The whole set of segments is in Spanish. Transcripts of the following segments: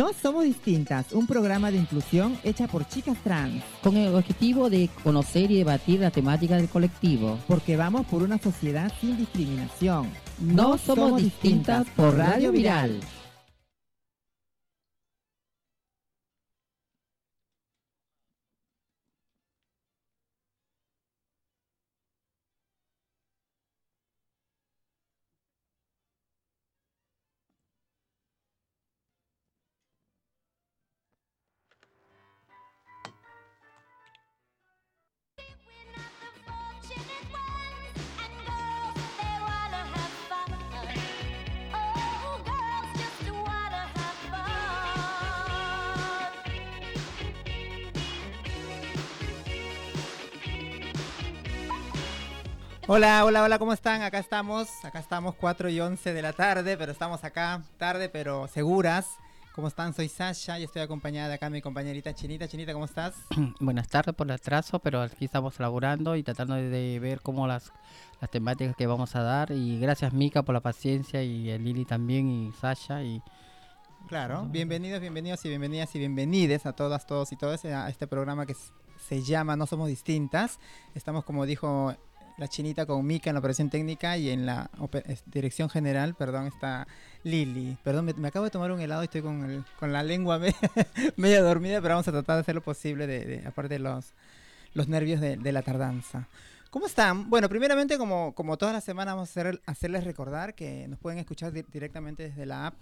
No Somos Distintas, un programa de inclusión hecha por chicas trans. Con el objetivo de conocer y debatir la temática del colectivo. Porque vamos por una sociedad sin discriminación. No, somos, distintas por Radio Viral. Hola, hola, hola, ¿cómo están? Acá estamos, acá estamos 4 y 11 de la tarde, pero estamos acá tarde, pero seguras. ¿Cómo están? Soy Sasha y estoy acompañada de acá mi compañerita Chinita. Chinita, ¿cómo estás? Buenas tardes por el atraso, pero aquí estamos laborando y tratando de, ver cómo las, las temáticas que vamos a dar. Y gracias Mika por la paciencia y Lili también y Sasha y... Claro, bienvenidos, bienvenidos y bienvenidas y bienvenides a todas, todos y todas a este programa que se llama No Somos Distintas. Estamos, como dijo la chinita con Mika en la operación técnica y en la dirección general, perdón, está Lili. Perdón, me, acabo de tomar un helado y estoy con, con la lengua media dormida, pero vamos a tratar de hacer lo posible, de, aparte de los, los nervios de, la tardanza. ¿Cómo están? Bueno, primeramente, como, como todas las semanas, vamos a hacer, hacerles recordar que nos pueden escuchar directamente desde la app,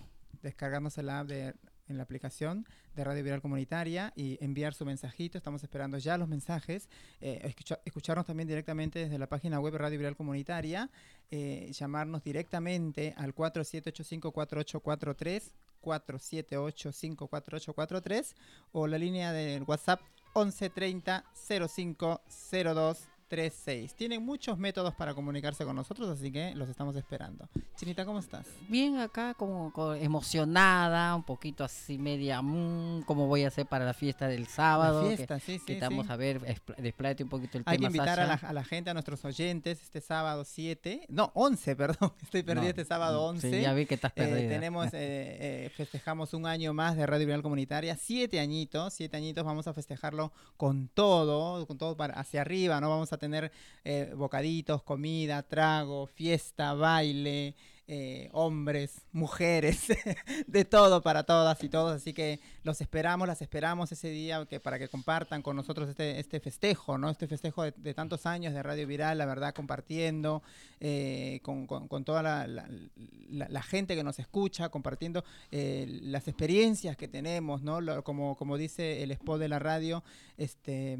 descargándose la app de en la aplicación de Radio Viral Comunitaria y enviar su mensajito. Estamos esperando ya los mensajes. Eh, escucharnos también directamente desde la página web Radio Viral Comunitaria. Eh, llamarnos directamente al 4785-4843, 4785-4843 o la línea del WhatsApp 1130 0502 36. Tienen muchos métodos para comunicarse con nosotros, así que los estamos esperando. Chinita, ¿cómo estás? Bien, acá como, emocionada, un poquito así media, mmm, ¿cómo voy a hacer para la fiesta del sábado? La fiesta, sí, sí. estamos a ver, despláyate un poquito el Hay tema. Hay que invitar a la, gente, a nuestros oyentes, este sábado 7, no, 11, perdón, estoy perdido este sábado 11. Sí, ya vi que estás eh, perdida. tenemos, eh, eh, festejamos un año más de Radio Viral Comunitaria, siete añitos, siete añitos, vamos a festejarlo con todo, con todo para hacia arriba, ¿no? Vamos a tener eh, bocaditos, comida, trago, fiesta, baile, eh, hombres, mujeres, de todo para todas y todos. Así que los esperamos, las esperamos ese día para que compartan con nosotros este, este festejo, ¿no? Este festejo de, tantos años de Radio Viral, la verdad, compartiendo eh, con, con, toda la, la, gente que nos escucha, compartiendo eh, las experiencias que tenemos, ¿no? como, como dice el spot de la radio, este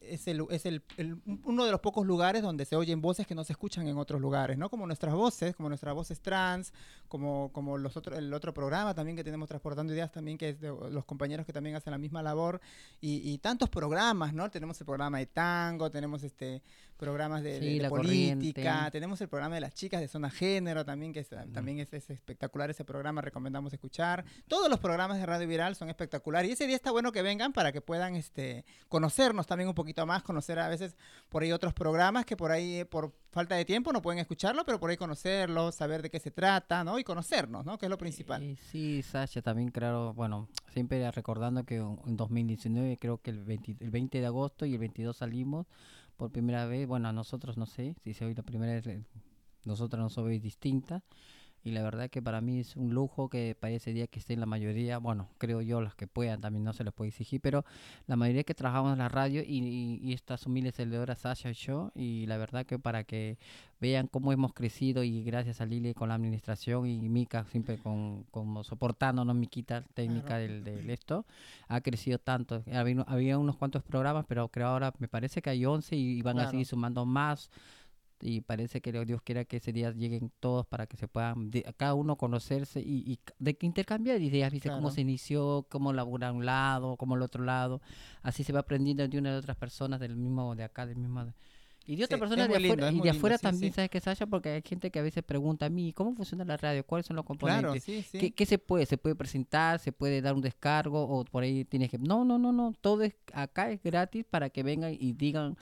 es, el, es el, uno de los pocos lugares donde se oyen voces que no se escuchan en otros lugares, ¿no? Como nuestras voces, como nuestras nuestras voces trans, como, como los otros, el otro programa también que tenemos Transportando Ideas también, que es de los compañeros que también hacen la misma labor, y, tantos programas, ¿no? Tenemos el programa de tango, tenemos este programas de, política, tenemos el programa de las chicas de zona género también, que también es, espectacular ese programa, recomendamos escuchar. Todos los programas de Radio Viral son espectaculares, y ese día está bueno que vengan para que puedan este, conocernos también un poquito más, conocer a veces por ahí otros programas que por ahí, por falta de tiempo, no pueden escucharlo, pero por ahí conocerlo, saber de qué se trata, ¿no? Y conocernos, ¿no? Que es lo principal. sí, Sasha, también claro, bueno, siempre recordando que en 2019 creo que el 20, el 20 de agosto y el 22 salimos por primera vez, bueno, a nosotros no sé, si se oye la primera vez, nosotros no somos distintas y la verdad que para mí es un lujo que para ese día que estén la mayoría, bueno, creo yo, las que puedan, también no se les puede exigir, pero la mayoría que trabajamos en la radio y, y, estas humildes seguidoras, Sasha y yo, y la verdad que para que vean cómo hemos crecido y gracias a Lili con la administración y Mica siempre con, como soportándonos, Miquita, técnica del, del, esto, ha crecido tanto. Había, había, unos cuantos programas, pero creo ahora me parece que hay 11 y, van a seguir sumando más y parece que Dios quiera que ese día lleguen todos para que se puedan cada uno conocerse y, de intercambiar ideas, ¿viste? Cómo se inició, cómo labura un lado, cómo el otro lado. Así se va aprendiendo de una de otras personas del mismo, de acá, del mismo... Y de otras personas de afuera, y de afuera también, ¿sabes qué, Sasha? Porque hay gente que a veces pregunta a mí, ¿cómo funciona la radio? ¿Cuáles son los componentes? ¿Qué, ¿Qué, se puede? ¿Se puede presentar? ¿Se puede dar un descargo? ¿O por ahí tienes que...? No, no, no, no. Todo es acá es gratis para que vengan y digan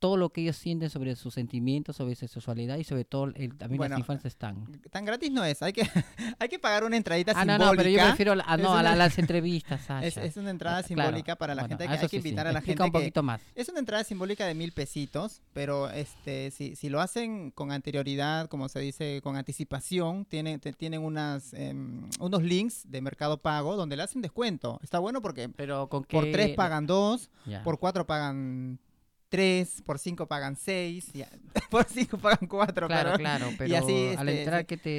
todo lo que ellos sienten sobre sus sentimientos, sobre su sexualidad y sobre todo el, también Bueno, las infancias están. Tan gratis no es, hay que, hay que pagar una entradita Ah, no, simbólica. no, pero yo prefiero ah, no, a, la- una- a las entrevistas, Sasha. Es, es una entrada Ah, claro. simbólica para la Bueno, gente. a Hay, que sí, sí. invitar a la Explica gente un que, más. Es una entrada simbólica de mil pesitos, pero este, si, si lo hacen con anterioridad, como se dice, con anticipación, tienen, te- tienen unas, em, unos links de Mercado Pago donde le hacen descuento. Está bueno porque Pero con por tres pagan dos, por cuatro pagan tres, por cinco pagan seis, y por cinco pagan cuatro, Claro, pero- claro, pero así, al este, entrar que te...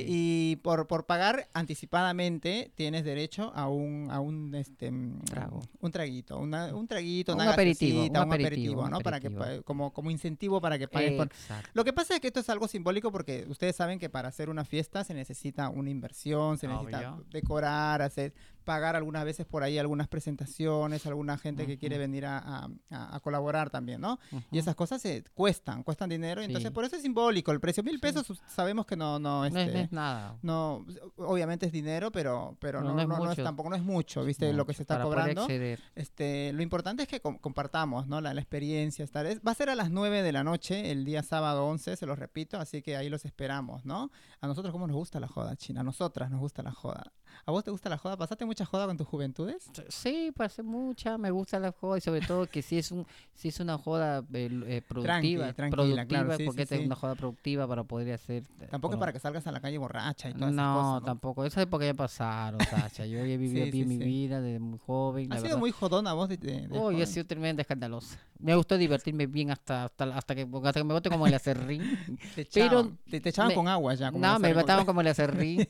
eh, y por, por pagar anticipadamente tienes derecho a un a un este mm, Trago. un traguito, una- un traguito, Un una aperitivo, un un aperitivo, un ¿no? Para que como como incentivo para que pagues por lo que pasa es que esto es algo simbólico porque ustedes saben que para hacer una fiesta se necesita una inversión, se necesita Obvio. decorar, hacer, pagar algunas veces por ahí algunas presentaciones, alguna gente que quiere venir a, a- a- colaborar también, ¿no? Y Ujú. esas cosas se cuestan, cuestan dinero, entonces Sí. por eso es simbólico el precio. Mil pesos sabemos que no, no, No es, no este, es nada. no, obviamente es dinero, pero, pero No, no, no es no- es mucho. tampoco no es mucho, ¿viste? lo que Mucho se está cobrando. Este, lo importante es que com- compartamos, ¿no? La, la experiencia, estar. es- va a ser a las 9 de la noche, el día sábado 11, se los repito, así que ahí los esperamos, ¿no? A nosotros cómo nos gusta la joda, China, a nosotras nos gusta la joda. ¿A vos te gusta la joda? ¿Pasaste mucha joda con tus juventudes? Sí, pasé mucha, me gusta la joda y sobre todo que si es un si es una joda eh, eh, productiva, tranquila, productiva, claro, sí, porque sí, es sí. una joda productiva para poder hacer. eh, Tampoco es para que salgas a la calle borracha y todas esas No, cosas, ¿no? tampoco. Esa época ya pasaron, Sacha. Yo he vivido sí, mi vida desde muy joven. ¿Has sido verdad. muy jodona vos de, de- de Oh, yo he sido tremenda escandalosa. Me gustó divertirme bien hasta hasta, hasta que hasta que me bote como el acerrín. Te pero echaban, te, te echaban me- con agua ya. como No, me qué. como el acerrín.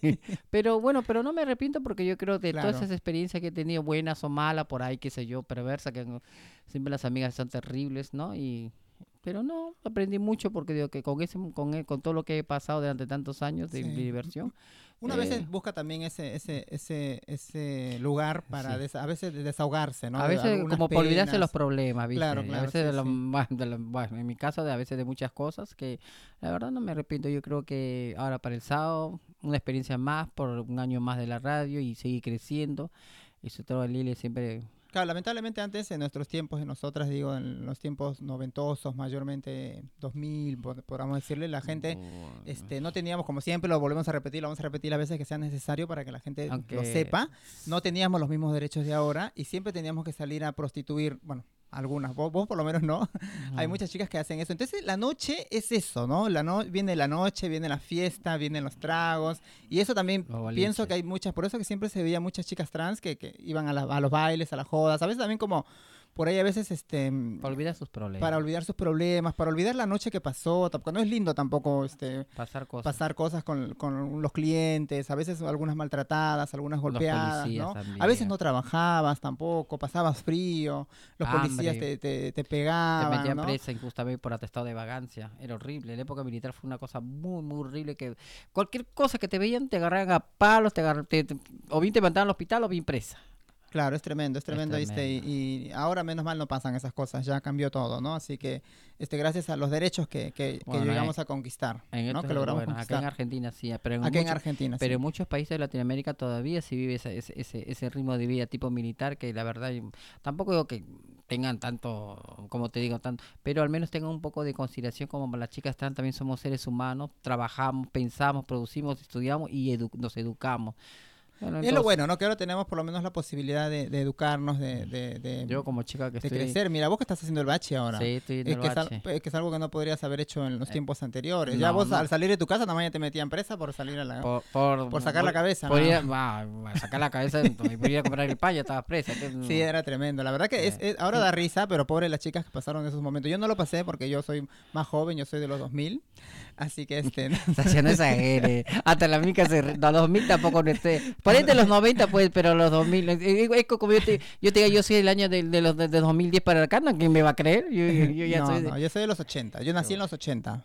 pero bueno, pero no me arrepiento porque yo creo que Claro. todas esas experiencias que he tenido, buenas o malas, por ahí, qué sé yo, perversa, que siempre las amigas son terribles, ¿no? Y pero no, aprendí mucho porque digo que con ese con, e- con todo lo que he pasado durante tantos años de, Sí. de diversión. Una Eh, vez busca también ese, ese, ese, ese lugar para Sí. a veces de desahogarse, ¿no? a veces como por olvidarse de los problemas, ¿viste? Claro, claro, a veces sí, de lo- sí. bueno, de lo- bueno, en mi caso de a veces de muchas cosas que la verdad no me arrepiento. Yo creo que ahora para el sábado una experiencia más por un año más de la radio y seguir creciendo. Y sobre todo Lili siempre Claro, lamentablemente antes, en nuestros tiempos, en nosotras, digo, en los tiempos noventosos, mayormente 2000, pod- podríamos decirle, la gente... Este, no teníamos, como siempre, lo volvemos a repetir, lo vamos a repetir las veces que sea necesario para que la gente lo sepa. No teníamos los mismos derechos de ahora y siempre teníamos que salir a prostituir, bueno, algunas, vos, vos por lo menos no. Hay muchas chicas que hacen eso. Entonces, la noche es eso, ¿no? La no viene la noche, viene la fiesta, vienen los tragos. Y eso también pienso que hay muchas, por eso que siempre se veía muchas chicas trans que, que iban a, la- a los bailes, a las jodas. A veces también como, por ahí a veces, este... Para olvidar sus problemas. Para olvidar sus problemas, para olvidar la noche que pasó, tampoco no es lindo tampoco este pasar cosas. pasar cosas con, con los clientes, a veces algunas maltratadas, algunas golpeadas, ¿no? A veces no trabajabas tampoco, pasabas frío, los policías Hambre. te, te, te Te pegaban, metían ¿no? presa injustamente por atestado de vagancia. Era horrible. La época militar fue una cosa muy, muy horrible. que Cualquier cosa que te veían te agarraban a palos, te agarra- te- te- o bien te mandaban al hospital o bien presa. Claro, es tremendo, es tremendo, ¿viste? Y, ahora menos mal no pasan esas cosas, ya cambió todo, ¿no? Así que este gracias a los derechos que, que, que llegamos a conquistar, En ¿no? Que logramos bueno, acá conquistar. en Argentina sí, pero en, Aquí en muchos- Argentina, pero sí. en muchos países de Latinoamérica todavía se vive ese, ese, ese, ritmo de vida tipo militar que la verdad tampoco digo que tengan tanto, como te digo, tanto, pero al menos tengan un poco de consideración como las chicas están, también somos seres humanos, trabajamos, pensamos, producimos, estudiamos y edu- nos educamos. Bueno, Y es lo bueno, ¿no? Que ahora tenemos por lo menos la posibilidad de, de educarnos, de, de, de- Yo como chica que de estoy... crecer. Mira, vos que estás haciendo el bache ahora. Sí, estoy en Es el que, es, al- bache. es que es algo que no podrías haber hecho en los Eh, tiempos anteriores. ya vos no. al salir de tu casa ya te metían presa por salir a la... Por, por, por sacar la cabeza, ¿no? va, sacar la cabeza y por ir a comprar el pan ya estabas presa. Sí, era tremendo. La verdad que es, Sí. es- ahora da risa, pero pobre las chicas que pasaron esos momentos. Yo no lo pasé porque yo soy más joven, yo soy de los 2000. Así que este... No exagere. Hasta la mica se... No, los 2000 tampoco no esté. De los 90, pues, pero los 2000... Es, como yo te, yo te diga, yo soy el año de, de los de, de 2010 para acá, ¿no? ¿Quién me va a creer? Yo, yo- yo ya no, soy de- no, yo soy de los 80. Yo nací en los 80.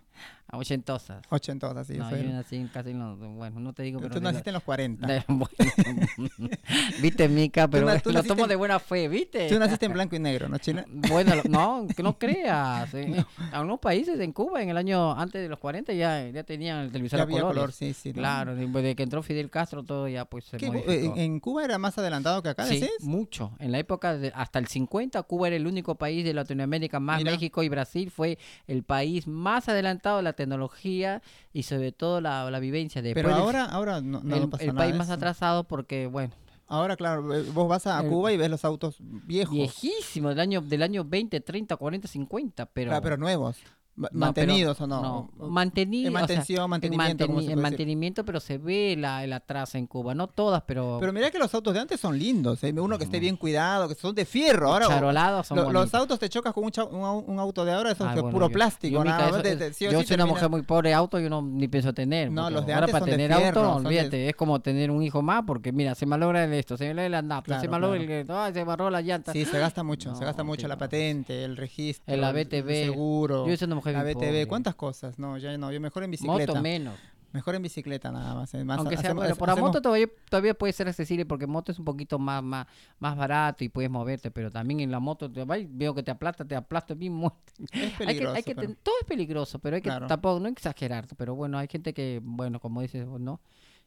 Ochentosas. Ochentosas, sí. No, yo nací en casi en los, bueno, no te digo, pero Tú naciste en los 40. de- bueno, viste, Mica, pero na- tú lo tomo en- de buena fe, ¿viste? Tú naciste en blanco y negro, ¿no, China? Bueno, no, que no creas. En en algunos países, en Cuba, en el año antes de los 40, ya, ya tenían el televisor Ya a había colores. color, sí, sí. ¿no? Claro, desde que entró Fidel Castro, todo ya pues se ¿Qué, eh, modificó. en, en Cuba era más adelantado que acá, Sí, decís? mucho. En la época de hasta el 50, Cuba era el único país de Latinoamérica, más Mira. México y Brasil fue el país más adelantado de la tecnología y sobre todo la, la vivencia. Después Pero el- ahora, ahora no, no el, pasa el nada país más eso. atrasado porque, bueno, Ahora, claro, eh, vos vas a Cuba y ves los autos viejos. viejísimo, del año, del año 20, 30, 40, 50, pero... Claro, pero nuevos. No, ¿Mantenidos pero- o no? No, mantenido. En o sea, mantención, mantenimiento, en, manteni- se mantenimiento, pero se ve la, el atraso en Cuba. No todas, pero, Pero mira que los autos de antes son lindos. ¿eh? Uno que esté bien cuidado, que son de fierro. Ahora, charolados son lo- los autos te chocas con un, cha- un au- un auto de ahora, eso Ah, es bueno, puro yo- plástico. yo, nada eso te- sí yo sí soy una mujer muy pobre, auto yo no ni pienso tener. No, los de ahora antes para son de tener fierro, auto, son de- olvídate, es como tener un hijo más, porque mira, se malogra el esto, se malogra el andapto, se Claro, malogra claro. el se barró la llanta. Sí, se gasta mucho, se gasta mucho la patente, el registro, El el ABTV. seguro, Yo soy una mujer la BTV. ¿cuántas cosas? No, ya no, yo mejor en bicicleta. Moto menos. Mejor en bicicleta nada más. eh, más Aunque sea, hacemos- bueno, por la moto todavía, todavía puede ser accesible porque moto es un poquito más, más, más barato y puedes moverte, pero también en la moto te veo que te aplasta, te aplasta bien muerto. Es Hay que, hay que pero- todo es peligroso, pero hay que Claro. tampoco no exagerar, pero bueno, hay gente que, bueno, como dices, ¿no?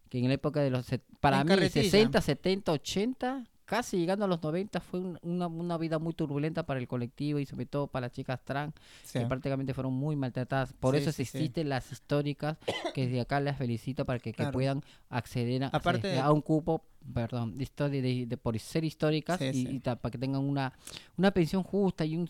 Que en la época de los, para En mí, carretilla. 60, 70, 80, casi llegando a los 90, fue un- una, una vida muy turbulenta para el colectivo y sobre todo para las chicas trans, sí. que prácticamente fueron muy maltratadas. Por Sí, eso sí, existen las históricas, que desde acá las felicito para que, puedan acceder a, Aparte de- a un cupo, perdón, de historia de, de- por ser históricas Sí, y, sí. y ta- para que tengan una, una pensión justa y un-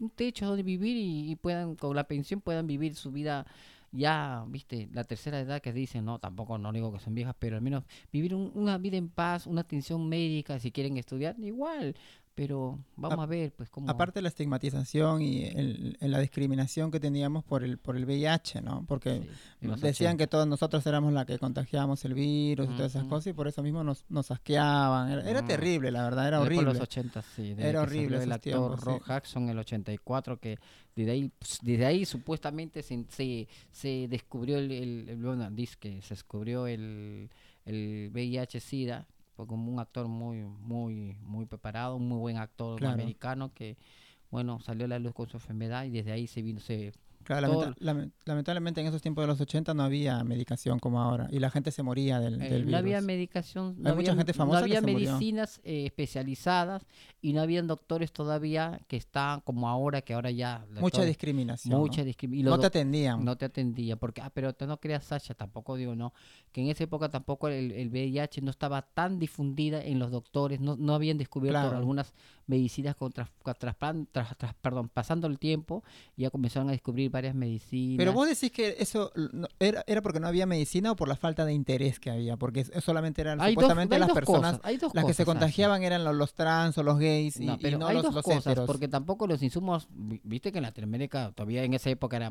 un techo donde vivir y, y puedan, con la pensión puedan vivir su vida ya, viste, la tercera edad que dicen, no, tampoco no digo que son viejas, pero al menos vivir un- una vida en paz, una atención médica, si quieren estudiar, igual, pero vamos A- a ver, pues cómo... Aparte de la estigmatización y el- el- la discriminación que teníamos por el por el VIH, ¿no? Porque Sí, decían 80. que todos nosotros éramos la que contagiábamos el virus y todas esas cosas y por eso mismo nos, nos asqueaban. Era, era Mm. terrible, la verdad, era de horrible. los 80, sí. Era horrible El actor tiempos, sí. Rock Jackson en el 84, que desde ahí, pues, desde ahí supuestamente se, se, se descubrió el, el, el- bueno, dice que se descubrió el, el VIH-Sida, fue como un actor muy, muy, muy preparado, un muy buen actor Claro. americano que, bueno, salió a la luz con su enfermedad y desde ahí se vino, se Claro, lamenta- lame- lamentablemente en esos tiempos de los 80 no había medicación como ahora y la gente se moría del, Eh, del no había medicación, no Hay había, mucha gente famosa no que había se medicinas eh, especializadas y no habían doctores todavía que están como ahora, que ahora ya... Mucha discriminación. Mucha ¿no? discriminación. No te atendían. No te atendía, porque, ah, pero te no creas, Sasha, tampoco digo, no, que en esa época tampoco el, el VIH no estaba tan difundida en los doctores, no, no habían descubierto Claro. algunas medicinas contra, tras, tras- tras- perdón, pasando el tiempo, ya comenzaron a descubrir varias medicinas. Pero vos decís que eso no- era, era porque no había medicina o por la falta de interés que había, porque solamente eran hay dos, supuestamente hay las dos personas cosas, hay dos las que se cosas, contagiaban eran los, los trans o los gays y No, y pero no hay los, dos los cosas, heteros. porque tampoco los insumos, vi- viste que en Latinoamérica todavía en esa época era,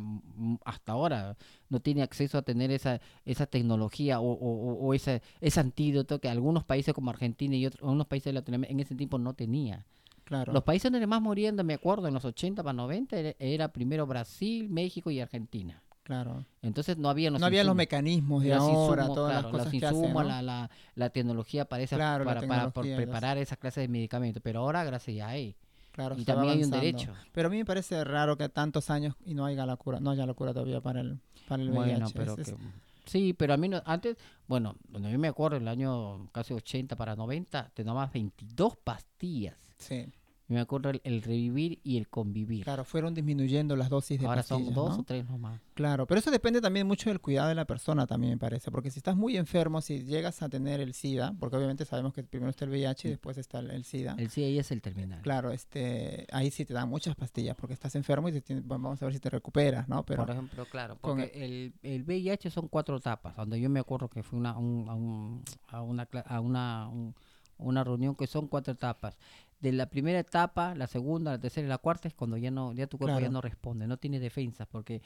hasta ahora, no tiene acceso a tener esa esa tecnología o, o, o- o ese, ese antídoto que algunos países como Argentina y otros, algunos países de Latinoamérica en ese tiempo no tenía. Claro. Los países donde más morían, me acuerdo, en los 80 para 90, era, primero Brasil, México y Argentina. claro. Entonces no había los no había los insumos. mecanismos de Los ahora, insumos, todas claro, las cosas los que hacen, insumos, ¿no? la, la, la tecnología para, esas, Claro, la para, para por tecnología, los- preparar esas clases de medicamentos. Pero ahora, gracias ya hay. Claro, y también hay un avanzando. derecho. Pero a mí me parece raro que tantos años y no haya la cura, no haya la cura todavía para el para el Bueno, VIH. pero Es- es- que- sí, pero a mí no- antes, bueno, donde yo me acuerdo, en el año casi 80 para 90, te tomabas 22 pastillas. sí, me acuerdo el, el revivir y el convivir. claro, fueron disminuyendo las dosis de Ahora son dos ¿no? o tres nomás. Claro, pero eso depende también mucho del cuidado de la persona, también me parece, porque si estás muy enfermo, si llegas a tener el SIDA, porque obviamente sabemos que primero está el VIH y después está el, el SIDA. El sí ahí es el terminal. Claro, este, ahí sí te dan muchas pastillas porque estás enfermo y te tiene- vamos a ver si te recuperas, ¿no? Pero Por ejemplo, claro, con porque el, el VIH son cuatro etapas, donde yo me acuerdo que fue una, un- a, un- a una, a una, un- una reunión que son cuatro etapas. De la primera etapa, la segunda, la tercera y la cuarta es cuando ya no ya tu cuerpo ya no responde, no tiene defensas, porque,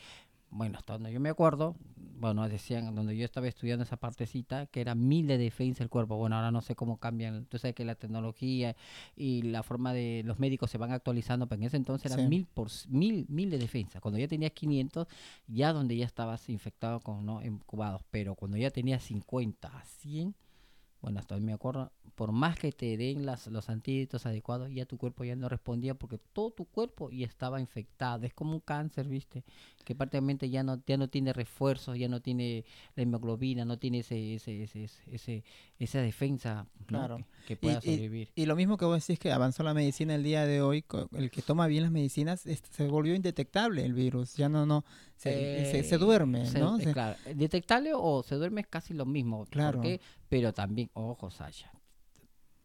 bueno, hasta donde yo me acuerdo, bueno, decían, donde yo estaba estudiando esa partecita, que era mil de defensa el cuerpo. Bueno, ahora no sé cómo cambian, tú sabes que la tecnología y la forma de los médicos se van actualizando, pero en ese entonces eran Sí. mil por mil, mil de defensa. Cuando ya tenías 500, ya donde ya estabas infectado con no incubados, pero cuando ya tenías 50 a 100, bueno, hasta hoy me acuerdo, por más que te den las, los antídotos adecuados, ya tu cuerpo ya no respondía porque todo tu cuerpo ya estaba infectado. Es como un cáncer, ¿viste? Que prácticamente ya no, ya no tiene refuerzos, ya no tiene la hemoglobina, no tiene ese, ese, ese, ese- ese- esa defensa ¿no? Claro. que, que pueda y- sobrevivir. Y lo mismo que vos decís que avanzó la medicina el día de hoy, el que toma bien las medicinas, es- se volvió indetectable el virus, ya no, no, se, se, se Eh, duerme, se- ¿no? eh, claro, detectable o se duerme es casi lo mismo. Claro. ¿por qué? Pero también, ojo, Sasha.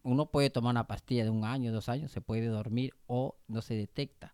Uno puede tomar una pastilla de un año, dos años, se puede dormir o no se detecta.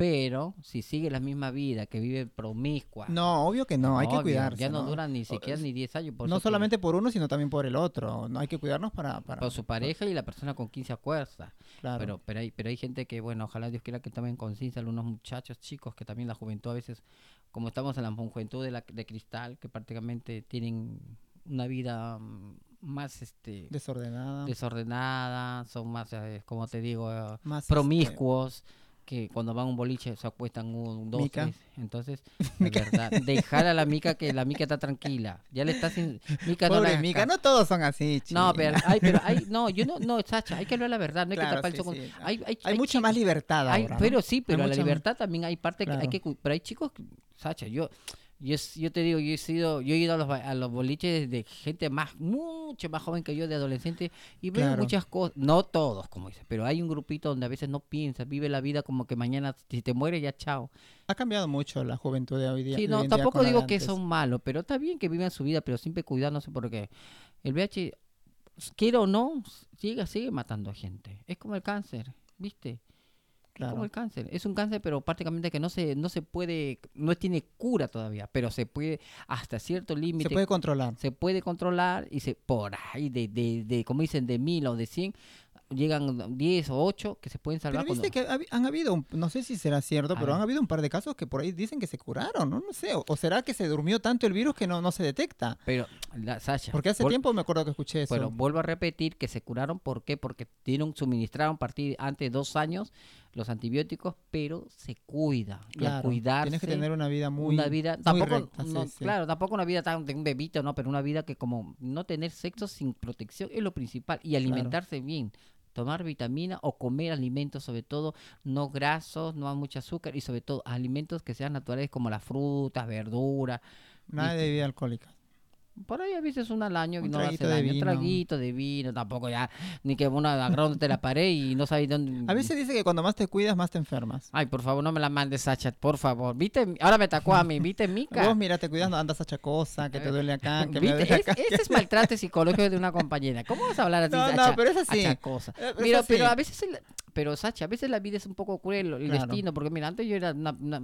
Pero si sigue la misma vida que vive promiscua, No, obvio que no, hay que cuidarse. Ya no, ¿no? duran ni siquiera ni 10 años. por no que- solamente por uno, sino también por el otro. No hay que cuidarnos para... para por su pareja y la persona con quien se acuerda. Claro. Pero, pero, hay, pero hay gente que, bueno, ojalá Dios quiera que tomen conciencia, algunos muchachos chicos que también la juventud a veces, como estamos en la juventud de, la, de cristal, que prácticamente tienen una vida mm, más este Desordenada. desordenada, son más, eh, como te digo, eh, más este, promiscuos, que cuando van a un boliche se acuestan un, dos, Mica. tres. Entonces, de verdad, dejar a la mica que la mica está tranquila. Ya le está sin... Mica no Pobre hagas mica, no todos son así, No, china. pero hay, pero hay, no, yo no, no, Sacha, hay que hablar la verdad, no hay Claro, que tapar sí, con- sí. Hay, hay, Hay mucha más libertad ahora, ¿no? pero sí, pero la más- libertad también hay parte que hay que, pero hay chicos, Sacha, yo, yo, yo te digo, yo he sido, yo he ido a los, a los boliches de gente más, mucho más joven que yo, de adolescente, y veo Claro. muchas cosas, no todos, como dices, pero hay un grupito donde a veces no piensas, vive la vida como que mañana, si te mueres, ya chao. Ha cambiado mucho la juventud de hoy día. Sí, no, tampoco digo que son malos, pero está bien que vivan su vida, pero siempre cuidándose porque el VIH, quiera o no, sigue, sigue matando gente. Es como el cáncer, ¿viste? Es como Claro. el cáncer. Es un cáncer, pero prácticamente que no se, no se puede, no tiene cura todavía, pero se puede, hasta cierto límite, Se puede controlar. se puede controlar y se por ahí, de, de, de, como dicen, de mil o de cien, llegan 10 o 8 que se pueden salvar. Pero viste cuando- que han habido, no sé si será cierto, A pero ver. han habido un par de casos que por ahí dicen que se curaron, ¿no? No sé. O, o será que se durmió tanto el virus que no, no se detecta. Pero, la, Sasha, Porque hace vol- tiempo me acuerdo que escuché eso. Bueno, vuelvo a repetir que se curaron, ¿por qué? Porque dieron, suministraron a partir antes de dos años los antibióticos, pero se cuida. y al claro, cuidarse, tienes que tener una vida muy, una vida, muy tampoco, recta, no, sí. claro, tampoco una vida tan de un bebito, no, pero una vida que como no tener sexo sin protección es lo principal y alimentarse bien. Tomar vitamina o comer alimentos, sobre todo no grasos, no mucho azúcar y sobre todo alimentos que sean naturales como las frutas, verduras, Nada de bebida alcohólica. Por ahí a veces una al año Un no hace traguito de daño. Un vino. traguito de vino, tampoco ya, ni que uno agarrándote la pared y no sabes dónde. A veces dice que cuando más te cuidas, más te enfermas. Ay, por favor, no me la mandes, Sacha, por favor. ¿Viste? Ahora me tacó a mí, ¿viste, Mica? Vos, mira, te cuidas, no andas achacosa, que te duele acá, que me Es- ese es maltrato psicológico de una compañera. ¿Cómo vas a hablar así, No, no, pero es así. Achacosa. Eh, Pero, pero a veces... el- pero, Sacha, a veces la vida es un poco cruel, el Claro. destino, porque mira, antes yo era una... una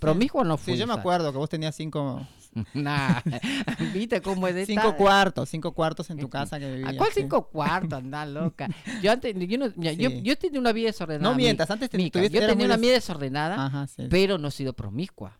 promiscua no fui. Sí, yo me acuerdo que vos tenías cinco, Nah, ¿viste cómo es de cinco esta- cuartos, cinco cuartos en tu casa que ¿A vivías. cuál sí. cinco cuartos? Anda loca. Yo antes, yo, no, mira, yo, Sí. yo tenía una vida desordenada. No mi- mientas, antes te- Mica, yo tenía una vida desordenada, Ajá, sí. pero no he sido promiscua.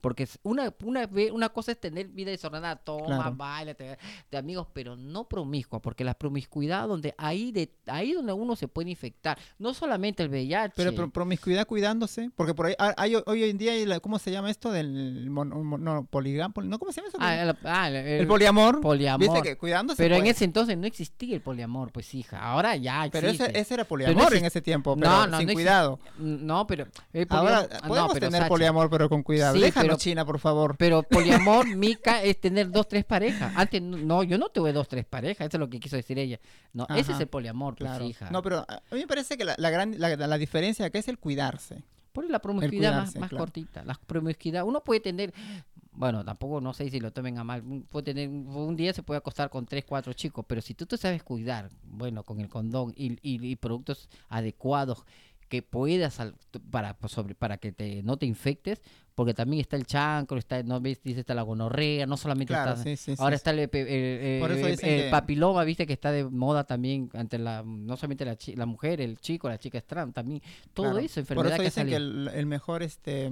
Porque una, una, una cosa es tener vida desordenada, toma, Claro. baila, te- de amigos, pero no promiscua, porque la promiscuidad, donde ahí de ahí donde uno se puede infectar, no solamente el VIH. Pero pro- promiscuidad cuidándose, porque por ahí hay, hay- hoy en día, hay la- ¿cómo se llama esto? Del mon- mon- no, poligam- poli- no, ¿cómo se llama eso? Ah, el, ah, el- poliamor. poliamor. Viste que cuidándose. Pero en puede. ese entonces no existía el poliamor, pues hija. Ahora ya Pero existe. ese, ese era poliamor en ese tiempo, pero no, sin no exist- cuidado. No, pero el Ahora podemos pero tener Sacha, poliamor, pero con cuidado. Sí, Déjanos, pero- China, por favor. Pero poliamor, Mica, es tener dos, tres parejas. Antes, no- yo no tuve dos, tres parejas. Eso es lo que quiso decir ella. No, ese es el poliamor, pues, Claro. hija. No, pero a a mí me parece que la, la gran la, la diferencia acá es el cuidarse. Por la promiscuidad más, cuidarse, más claro. cortita. La promiscuidad, uno puede tener, bueno, tampoco no sé si lo tomen a mal, un- puede tener, un día se puede acostar con tres, cuatro chicos, pero si tú te sabes cuidar, bueno, con el condón y, y- y productos adecuados que puedas para pues, sobre, para que te no te infectes, porque también está el chancro, está no ves dice está la gonorrea, no solamente Claro, está sí, sí, sí, ahora sí. está el, el- el- Por eso que- papiloma, viste que está de moda también ante la no solamente la, la mujer, el chico, la chica trans, también todo Claro. eso Por enfermedad eso que ha dicen que salido. el, mejor este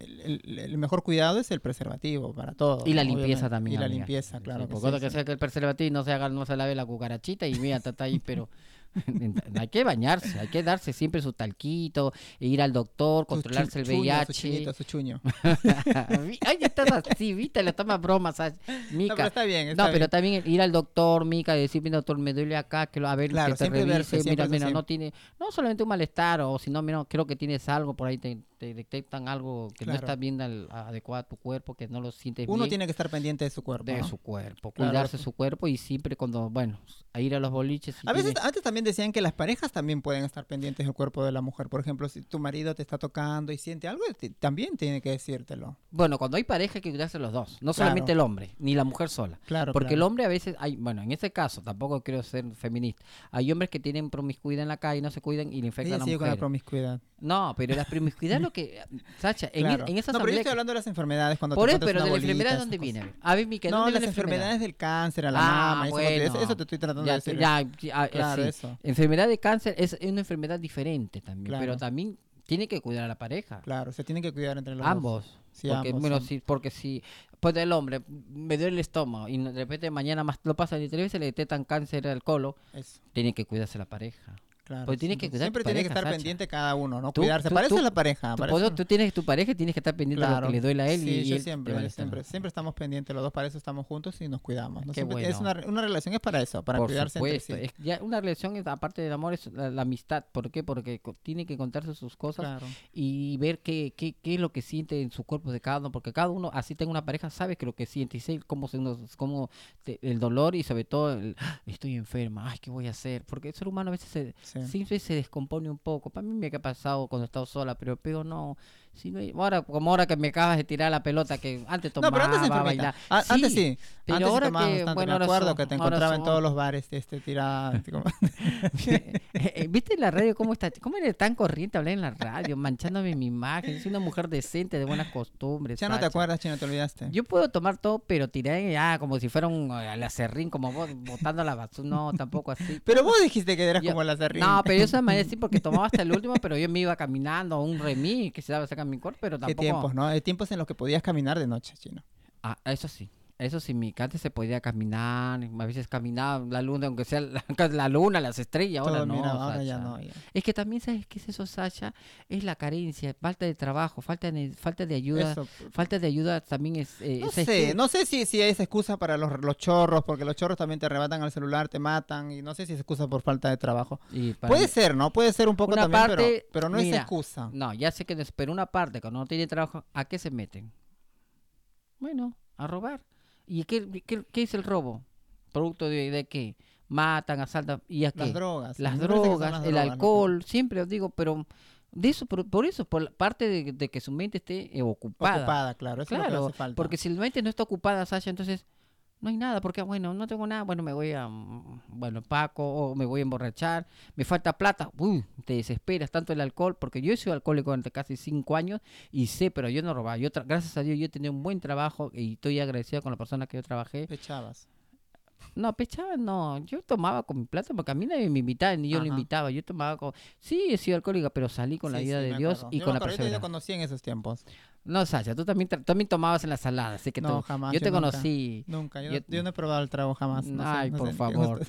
el, mejor cuidado es el preservativo para todo. Y la limpieza también. Y la amiga. limpieza, claro. sí, que sí, que sí. sea que el preservativo no se haga, no se lave la cucarachita y mira, está ahí, pero hay que bañarse, hay que darse siempre su talquito, ir al doctor, controlarse el VIH. Su chuñito, su chuño. Ay, estás así, viste, le tomas bromas a No, Mica. pero está bien, está No, pero bien. también ir al doctor, Mica, y decir, mira, doctor, me duele acá, que lo, a ver, Claro, que te revise, verse, mira, mira, no tiene, no solamente un malestar, o si no, mira, creo que tienes algo, por ahí te, te detectan algo que no Claro. está bien al- adecuado a tu cuerpo, que no lo sientes Uno bien tiene que estar pendiente de su cuerpo. de ¿no? su cuerpo, Claro, cuidarse eso. su cuerpo y siempre cuando, bueno, a ir a los boliches. si A veces, antes también decían que las parejas también pueden estar pendientes del cuerpo de la mujer. Por ejemplo, si tu marido te está tocando y siente algo, te- también tiene que decírtelo. Bueno, cuando hay pareja hay que cuidarse los dos, no Claro. solamente el hombre, ni la mujer sola. Claro, Porque el hombre a veces, hay, bueno, en ese caso, tampoco quiero ser feminista, hay hombres que tienen promiscuidad en la calle, no se cuidan y le infectan Ella a la sigue con la mujer. promiscuidad. No, pero la promiscuidad es lo que, Sacha, en, Claro. en esa no, pero yo estoy hablando de las enfermedades cuando Por te eso, pero una de la bolita, enfermedad, esas ¿dónde viene? A ver, Mica, No, ¿dónde las viene la enfermedad? enfermedades del cáncer, a la Ah, mama, eso, porque eso, bueno. eso te estoy tratando Ya, de decir. ya, ya, eh, claro, sí. eso. Enfermedad de cáncer es una enfermedad diferente también, pero también tiene que cuidar a la pareja. Claro, se tienen que cuidar entre los dos. Ambos. Sí, porque, ambos, bueno, sí. sí, porque si pues el hombre me duele el estómago y de repente mañana más lo pasa y tres veces le detectan cáncer al colo, Eso, tiene que cuidarse la pareja. Claro. Pues tiene que siempre cuidar siempre tu tiene que estar pendiente cada uno, ¿no? Tú- Cuidarse. tú- para eso tú- la pareja. Puedo- eso- tú tienes tu pareja y tienes que estar pendiente de lo Claro. que le duele a él Sí, y, yo él siempre, estar. siempre, siempre estamos pendientes los dos, para eso estamos juntos y nos cuidamos. ¿no? Qué Siempre- Es una, una relación es para eso, para Por cuidarse supuesto. entre sí. Es- ya una relación, es- aparte del amor, es la, la amistad. ¿Por qué? Porque tiene que contarse sus cosas Claro. y ver qué, qué, qué es lo que siente en su cuerpo de cada uno, porque cada uno, así tenga una pareja, sabe que lo que siente y sé cómo, se nos- cómo te- el dolor y sobre todo el, "Ah, estoy enferma, ay, ¿qué voy a hacer? Porque el ser humano a veces se, Sí. Siempre se descompone un poco. Para mí me ha pasado cuando he estado sola, pero pero no, si no hay- ahora, como ahora que me acabas de tirar la pelota que antes No, tomaba, pero antes enfermita. bailar. A- Antes sí. pero antes sí ahora que, bastante. bueno, me acuerdo son- que te encontraba en todos los bares este, tirada. como- Eh, ¿Viste en la radio cómo está? ¿Cómo eres tan corriente hablar en la radio, manchándome mi imagen? Soy una mujer decente, de buenas costumbres. ya no te acuerdas, Chino, te olvidaste. Yo puedo tomar todo, pero tiré ya como si fuera un al acerrín, como vos, botando la basura. No, tampoco así. Pero vos dijiste que eras Yo- como la serrín. No, pero yo esa manera sí porque tomaba hasta el último, pero yo me iba caminando, un remis que se daba sacar mi cuerpo, pero Qué tampoco. tiempos, ¿no? Hay tiempos en los que podías caminar de noche, Chino. Ah, eso sí. Eso sí, mi antes se podía caminar, a veces caminaba la luna, aunque sea la, la luna, las estrellas, ahora no. mira, ahora ya Sacha. no. ya. Es que también, ¿sabes qué es eso, Sasha? Es la carencia, falta de trabajo, falta de, falta de ayuda. Eso, Falta de ayuda también es... eh, No ¿sabes sé, no sé si, si es excusa para los, los chorros, porque los chorros también te arrebatan al celular, te matan, y no sé si es excusa por falta de trabajo. Y Puede mí- ser, ¿no? Puede ser un poco Una también, pero- parte, pero, no es excusa. No, ya sé que pero una parte, cuando no tiene trabajo, ¿a qué se meten? Bueno, a robar. ¿Y qué, qué, qué es el robo? ¿Producto de, de qué? Matan, asaltan, ¿y a qué? Las drogas. las drogas, las el drogas, ¿no? alcohol, siempre os digo, pero de eso, por, por eso, por la parte de, de que su mente esté eh, ocupada. Ocupada, claro. Eso es lo que Claro, hace falta. porque si la mente no está ocupada, Sasha, entonces no hay nada, porque bueno, no tengo nada, bueno, me voy a, bueno, Paco, o me voy a emborrachar, me falta plata, uy, te desesperas tanto el alcohol, porque yo he sido alcohólico durante casi cinco años y sé, pero yo no robaba, yo gracias a Dios yo he tenido un buen trabajo y estoy agradecido con la persona que yo trabajé. Pechabas. No, pechaba no, yo tomaba con mi plata porque a mí nadie me invitaba, ni yo lo invitaba, yo tomaba con, sí, he sido alcohólica, pero salí con la ayuda sí, de Dios acuerdo. y Yo con me la acuerdo, yo te perseverancia. conocí en esos tiempos. No, Sasha, tú también, tra- también tomabas en la salada, así que No, tú- jamás, yo te conocí. Nunca. Yo, Yo- yo no he probado el trago jamás. no sé, Ay, no por sé favor.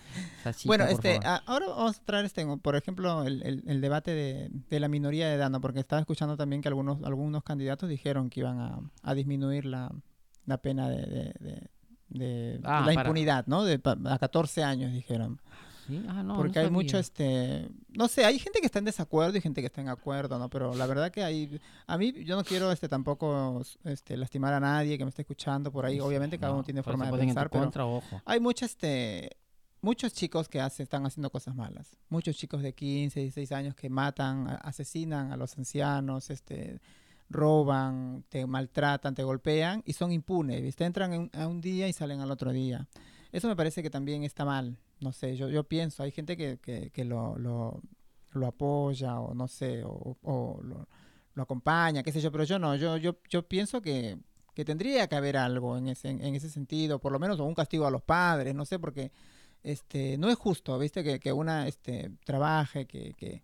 Bueno, por este, favor. ahora vamos a traer este, por ejemplo, el, el- el debate de, de la minoría de edad, ¿no? Porque estaba escuchando también que algunos, algunos candidatos dijeron que iban a, a disminuir la, la pena de, de- Ah, la impunidad, ¿no? De, pa- a 14 años dijeron. ¿Sí? Ah, no, no porque hay mucho, este, no sé, hay gente que está en desacuerdo y gente que está en acuerdo, ¿no? Pero la verdad que hay, a mí yo no quiero, este, tampoco, este, lastimar a nadie que me esté escuchando por ahí. Sí, Obviamente cada no, uno tiene forma de pensar, pero contra, ojo. hay muchos, este, muchos chicos que hace- están haciendo cosas malas. Muchos chicos de 15, 16 años que matan, asesinan a los ancianos, este, roban, te maltratan, te golpean y son impunes. ¿viste? Entran en- a un día y salen al otro día. Eso me parece que también está mal. No sé, yo, yo pienso, hay gente que, que, que lo, lo, lo apoya o no sé, o, lo, lo acompaña, qué sé yo, pero yo no, yo, yo, yo pienso que, que tendría que haber algo en ese, en ese sentido, por lo menos un castigo a los padres, no sé, porque este, no es justo, viste, que, que una este, trabaje, que, que,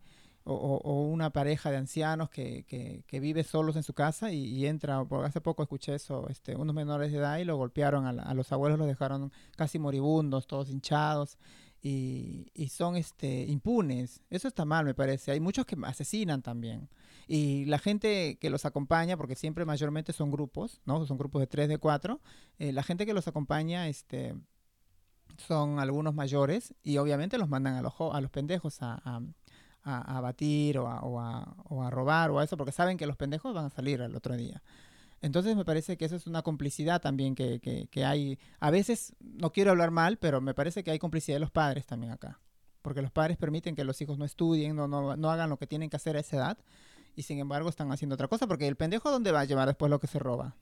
o, una pareja de ancianos que, que, vive solos en su casa y, entra, hace poco escuché eso, este, unos menores de edad y lo golpearon a, los abuelos, los dejaron casi moribundos, todos hinchados. Y, y, son este, impunes. Eso está mal, me parece. Hay muchos que asesinan también. Y la gente que los acompaña, porque siempre mayormente son grupos, ¿no? Son grupos de tres, de cuatro. Eh, la gente que los acompaña, este, son algunos mayores y obviamente los mandan a los, a los pendejos a, a, batir o, o a, o a robar o a eso, porque saben que los pendejos van a salir el otro día. Entonces me parece que eso es una complicidad también que, que, que, hay. A veces, no quiero hablar mal, pero me parece que hay complicidad de los padres también acá. Porque los padres permiten que los hijos no estudien, no, no, no hagan lo que tienen que hacer a esa edad. Y sin embargo están haciendo otra cosa. Porque el pendejo, ¿dónde va a llevar después lo que se roba?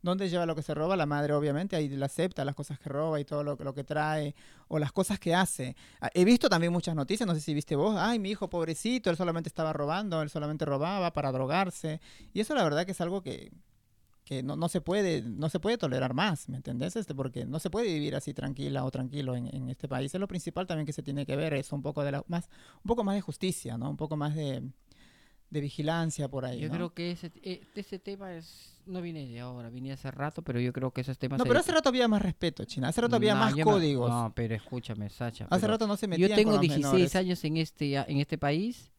¿Dónde lleva lo que se roba? La madre, obviamente, ahí la acepta, las cosas que roba y todo lo, lo que trae, o las cosas que hace. Ah, he visto también muchas noticias, no sé si viste vos, ay, mi hijo pobrecito, él solamente estaba robando, él solamente robaba para drogarse. Y eso la verdad que es algo que, que no, no, se puede, no se puede tolerar más, ¿me entendés? Este, porque no se puede vivir así tranquila o tranquilo en, en este país. Es lo principal también que se tiene que ver, es un poco de la, más, un poco más de justicia, ¿no? Un poco más de, de vigilancia por ahí. Yo creo que ese, eh, ese tema es no viene de ahora, vine hace rato, pero yo creo que esos temas... No, pero hace rato había más respeto, China. Hace rato había más códigos. No, pero escúchame, Sacha. Hace rato no se metían Yo tengo 16 años en este, en este país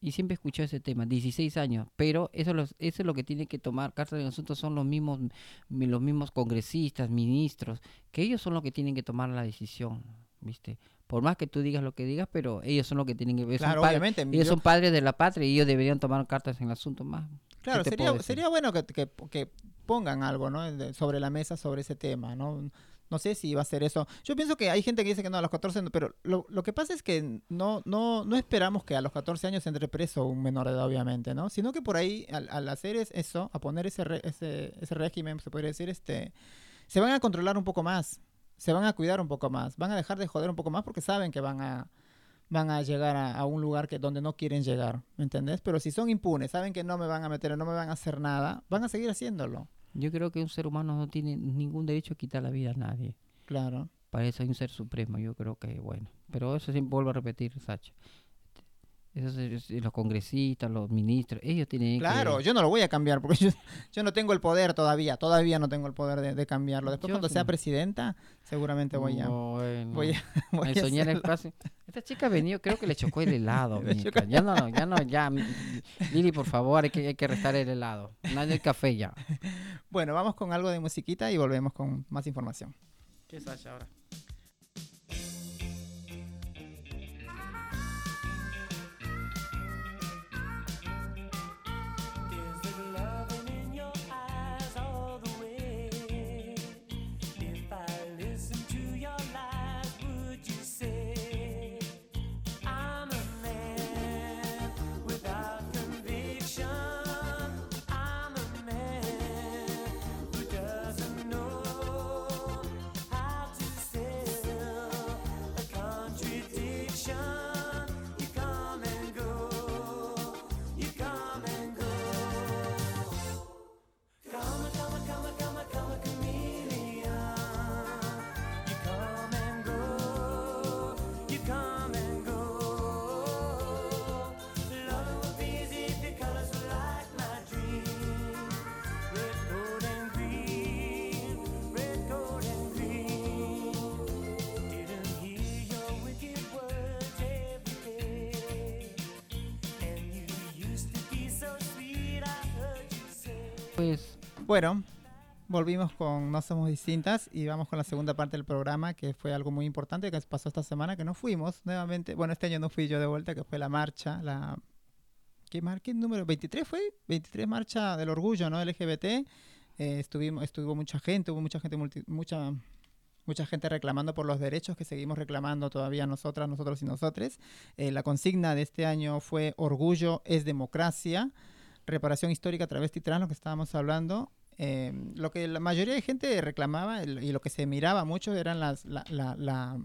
y siempre escuché ese tema, 16 años, pero eso, eso es lo que tiene que tomar cartas de asunto, son los mismos, los mismos congresistas, ministros, que ellos son los que tienen que tomar la decisión, ¿viste? por más que tú digas lo que digas, pero ellos son los que tienen que ver. Claro, obviamente. Ellos son padres de la patria y ellos deberían tomar cartas en el asunto más. Claro, sería, sería bueno que, que, pongan algo ¿no? sobre la mesa sobre ese tema, ¿no? No sé si va a ser eso. Yo pienso que hay gente que dice que no, a los 14 pero lo, lo que pasa es que no, no, no esperamos que a los 14 años entre preso un menor de edad, obviamente, ¿no? Sino que por ahí, al, al hacer eso, a poner ese, ese, ese régimen, se podría decir, este, se van a controlar un poco más se van a cuidar un poco más, van a dejar de joder un poco más porque saben que van a, van a llegar a, un lugar que donde no quieren llegar, ¿me entendés? Pero si son impunes, saben que no me van a meter, no me van a hacer nada, van a seguir haciéndolo. Yo creo que un ser humano no tiene ningún derecho a quitar la vida a nadie. Claro. Para eso hay un ser supremo, yo creo que bueno. Pero eso siempre vuelvo a repetir, Sacha. Esos, los congresistas, los ministros, ellos tienen claro, yo no lo voy a cambiar porque yo, yo, no tengo el poder todavía, todavía no tengo el poder de, cambiarlo. Después cuando sea presidenta, seguramente voy a... voy a, voy soñar el Esta chica ha venido, creo que le chocó el helado. ya no, ya no, ya. Lili, por favor, hay que, hay que restar el helado. No hay el café ya. Bueno, vamos con algo de musiquita y volvemos con más información. ¿Qué es ahora? Bueno, volvimos con No Somos Distintas y vamos con la segunda parte del programa, que fue algo muy importante que pasó esta semana, que no fuimos nuevamente. Bueno, este año no fui yo de vuelta, que fue la marcha, la... ¿Qué, mar... ¿Qué número? ¿23 fue? 23 marcha del orgullo, ¿no? LGBT. Eh, estuvimos, estuvo mucha gente, hubo mucha gente, mucha mucha gente reclamando por los derechos que seguimos reclamando todavía nosotras, nosotros y nosotres. Eh, la consigna de este año fue Orgullo es democracia reparación histórica de trans, lo que estábamos hablando, eh, lo que la mayoría de gente reclamaba y lo que se miraba mucho eran las, la, la,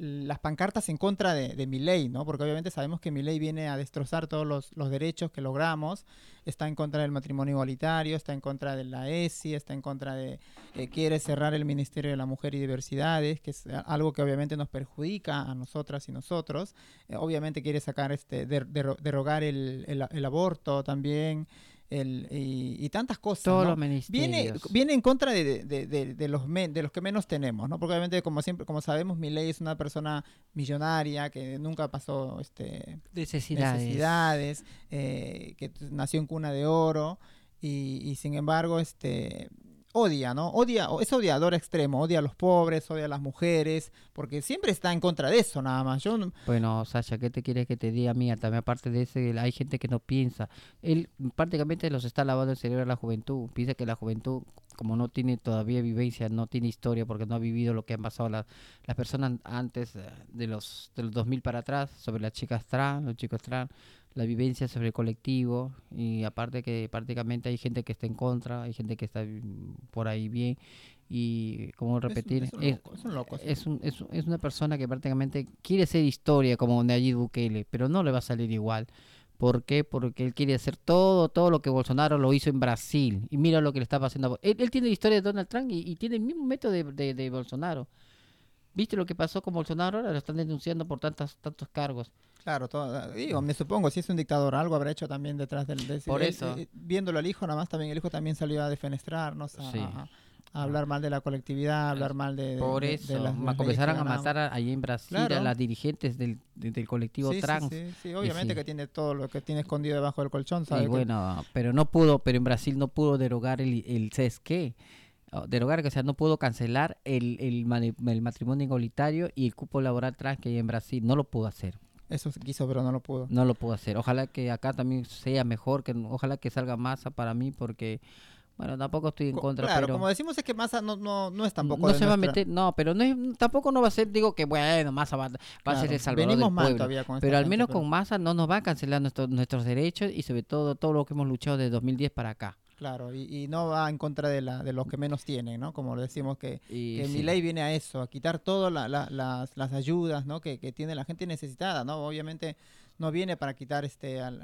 las pancartas en contra de, de ley, ¿no? Porque obviamente sabemos que mi ley viene a destrozar todos los, derechos que logramos, está en contra del matrimonio igualitario, está en contra de la ESI, está en contra de, eh, quiere cerrar el Ministerio de la Mujer y Diversidades, que es algo que obviamente nos perjudica a nosotras y nosotros, eh, obviamente quiere sacar, este, derogar el, el, el aborto también, el, y, tantas cosas. Todos los Viene, viene en contra de, de, los de los que menos tenemos, ¿no? Porque obviamente, como siempre, como sabemos, ley es una persona millonaria que nunca pasó este, necesidades, eh, que nació en cuna de oro y, y sin embargo, este odia, ¿no? Odia, es odiador extremo, odia a los pobres, odia a las mujeres, porque siempre está en contra de eso, nada más. Yo Bueno, Sasha, ¿qué te quieres que te diga, mía? También aparte de ese, hay gente que no piensa. Él prácticamente los está lavando el cerebro a la juventud. Piensa que la juventud, como no tiene todavía vivencia, no tiene historia, porque no ha vivido lo que han pasado las, las personas antes eh, de los, de los 2000 para atrás, sobre las chicas trans, los chicos trans, la vivencia sobre el colectivo y aparte que prácticamente hay gente que está en contra, hay gente que está por ahí bien y como repetir es, es, un es, es, una persona que prácticamente quiere ser historia como Nayib Bukele, pero no le va a salir igual. ¿Por qué? Porque él quiere hacer todo, todo lo que Bolsonaro lo hizo en Brasil. Y mira lo que le está pasando. Él, él tiene la historia de Donald Trump y, tiene el mismo método de, de, de Bolsonaro. ¿Viste lo que pasó con Bolsonaro? Ahora lo están denunciando por tantos, tantos cargos. Claro, digo, me supongo, si es un dictador, algo habrá hecho también detrás del... De, por eso. Eh, viéndolo al hijo, nada más también, el hijo también salió a defenestrarnos, a, hablar mal de la colectividad, a hablar mal de... Por eso, comenzaron a matar allí en Brasil a las dirigentes del, del colectivo trans. Sí, sí, obviamente que tiene todo lo que tiene escondido debajo del colchón, ¿sabes? bueno, pero no pudo, pero en Brasil no pudo derogar el, el CSQ derogar, que o sea, no pudo cancelar el, el, el, matrimonio igualitario y el cupo laboral trans que hay en Brasil. No lo pudo hacer. Eso quiso, pero no lo pudo. No lo pudo hacer. Ojalá que acá también sea mejor, que ojalá que salga masa para mí, porque bueno, tampoco estoy en contra. Claro, pero como decimos es que Massa no, no, no es tampoco. No se va a meter, no, pero no es, tampoco no va a ser, digo que bueno, Massa va, va a ser el salvador del pueblo. Con pero al menos con Massa no nos va a cancelar nuestros nuestros derechos y sobre todo todo lo que hemos luchado desde 2010 para acá. Claro, y, no va en contra de, la, de los que menos tienen, ¿no? Como decimos que, que mi ley viene a eso, a quitar todas las, las, ayudas, ¿no? Que, que, tiene la gente necesitada, ¿no? Obviamente no viene para quitar este al,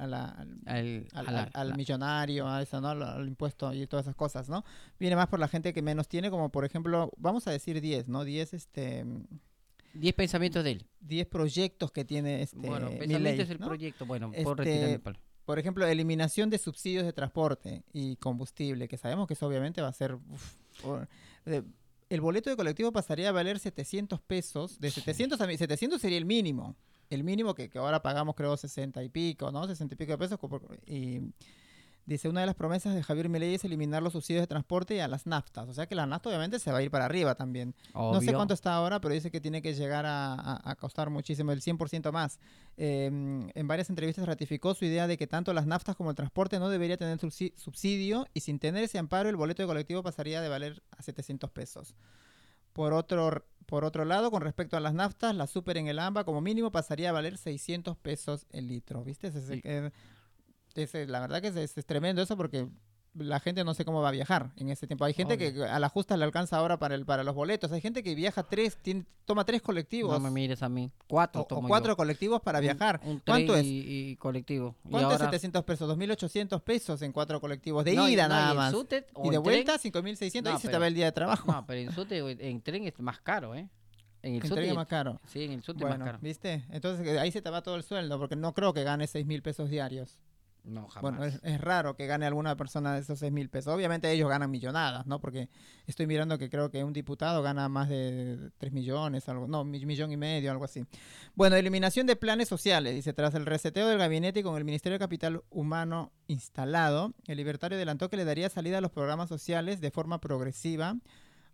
al, millonario, a eso, ¿no? Al, impuesto y todas esas cosas, ¿no? Viene más por la gente que menos tiene, como por ejemplo, vamos a decir 10, ¿no? 10, este... 10 pensamientos de él. 10 proyectos que tiene este. Bueno, pensamientos es el proyecto. Bueno, por este, por ejemplo, eliminación de subsidios de transporte y combustible, que sabemos que eso obviamente va a ser... el boleto de colectivo pasaría a valer 700 pesos. De 700 a 700 sería el mínimo. El mínimo que, que ahora pagamos creo 60 y pico, ¿no? 60 y pico de pesos. Y Dice, una de las promesas de Javier Milei es eliminar los subsidios de transporte y a las naftas. O sea que la nafta obviamente se va a ir para arriba también. No sé cuánto está ahora, pero dice que tiene que llegar a, costar muchísimo, el 100% más. Em, en varias entrevistas ratificó su idea de que tanto las naftas como el transporte no debería tener subsidio y sin tener ese amparo el boleto de colectivo pasaría de valer a 700 pesos. Por otro, por otro lado, con respecto a las naftas, la super en el AMBA como mínimo pasaría a valer 600 pesos el litro. ¿Viste? Ese, la verdad que es, tremendo eso porque la gente no sé cómo va a viajar en ese tiempo. Hay gente que a la justa le alcanza ahora para el para los boletos. Hay gente que viaja tres, toma tres colectivos. No me mires a mí. Cuatro o, cuatro colectivos para viajar. ¿Cuánto es? Y, colectivo. ¿Cuánto es 700 pesos? 2.800 pesos en cuatro colectivos. De ida nada más. y de vuelta 5.600. Ahí se te va el día de trabajo. No, pero en SUTE, en tren es más caro, ¿eh? En el, tren es más caro. Sí, en el SUTE más caro. ¿viste? Entonces ahí se te va todo el sueldo porque no creo que gane 6.000 pesos diarios. No, jamás. Bueno, es, raro que gane alguna persona de esos 6 mil pesos. Obviamente ellos ganan millonadas, ¿no? Porque estoy mirando que creo que un diputado gana más de 3 millones, algo, no, millón y medio, algo así. Bueno, eliminación de planes sociales. Dice, tras el reseteo del gabinete y con el Ministerio de Capital Humano instalado, el libertario adelantó que le daría salida a los programas sociales de forma progresiva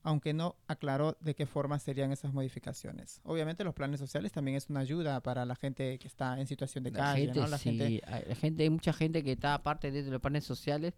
aunque no aclaró de qué forma serían esas modificaciones. Obviamente los planes sociales también es una ayuda para la gente que está en situación de calle, ¿no? La gente, hay, gente, hay mucha gente que está aparte de los planes sociales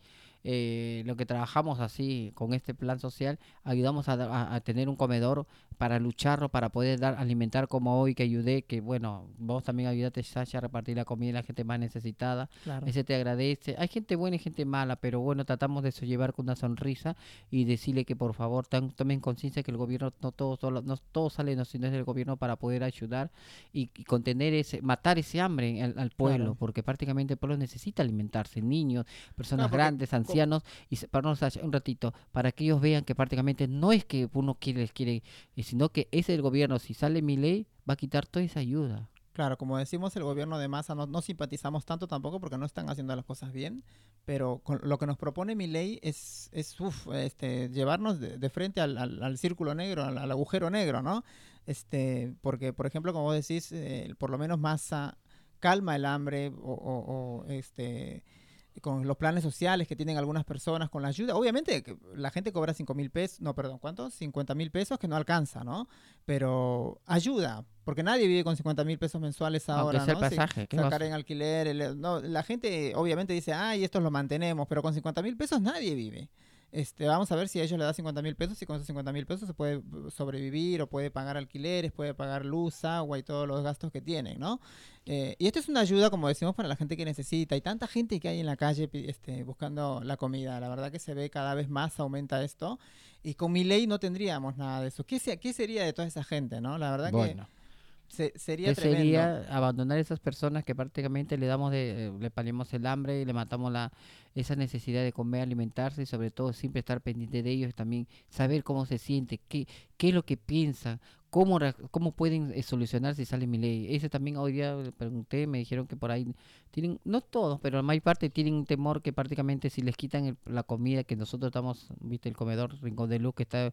eh, lo que trabajamos así con este plan social, ayudamos a, tener un comedor para lucharlo, para poder dar alimentar como hoy que ayudé, que bueno, vos también ayudaste Sasha a repartir la comida a la gente más necesitada, ese te agradece. Hay gente buena y gente mala, pero bueno, tratamos de eso llevar con una sonrisa y decirle que por favor están tomen conciencia que el gobierno no todo, solo, no todo sale no, sino es del gobierno para poder ayudar y, y contener ese, matar ese hambre al, al pueblo, Claro. porque prácticamente el pueblo necesita alimentarse, niños, personas porque grandes, ancianos, y para un ratito, para que ellos vean que prácticamente no es que uno quiere, les quiere, eh, sino que es el gobierno, si sale mi ley, va a quitar toda esa ayuda. Claro, como decimos, el gobierno de masa no, no simpatizamos tanto tampoco porque no están haciendo las cosas bien, pero lo que nos propone mi ley es, es este, llevarnos de, frente al, círculo negro, al, agujero negro, ¿no? Este, porque, por ejemplo, como decís, eh, por lo menos masa calma el hambre o, este con los planes sociales que tienen algunas personas, con la ayuda. Obviamente la gente cobra 5 mil pesos, no, perdón, ¿cuántos? 50 mil pesos que no alcanza, ¿no? Pero ayuda, porque nadie vive con 50 mil pesos mensuales Aunque ahora, sea el ¿no? Si pasaje, ¿qué vas a sacar en alquiler, el- no, la gente obviamente dice, ay, estos lo mantenemos, pero con 50 mil pesos nadie vive. Este, vamos a ver si a ellos le da 50 mil pesos y con esos 50 mil pesos se puede uh, sobrevivir o puede pagar alquileres, puede pagar luz, agua y todos los gastos que tienen, ¿no? Eh, y esto es una ayuda, como decimos, para la gente que necesita. Hay tanta gente que hay en la calle este, buscando la comida. La verdad que se ve cada vez más, aumenta esto. Y con mi ley no tendríamos nada de eso. ¿Qué, se- qué sería de toda esa gente, no? La verdad Bueno. que se- sería ¿Qué tremendo. sería abandonar esas personas que prácticamente le damos de, eh, le paliamos el hambre y le matamos la esa necesidad de comer, alimentarse y sobre todo siempre estar pendiente de ellos también saber cómo se siente, qué, qué es lo que piensan, cómo, cómo pueden eh, solucionar si sale mi ley. Ese también hoy día le pregunté, me dijeron que por ahí tienen, no todos, pero la mayor parte tienen un temor que prácticamente si les quitan el- la comida que nosotros estamos, viste el comedor Rincón de Luz que está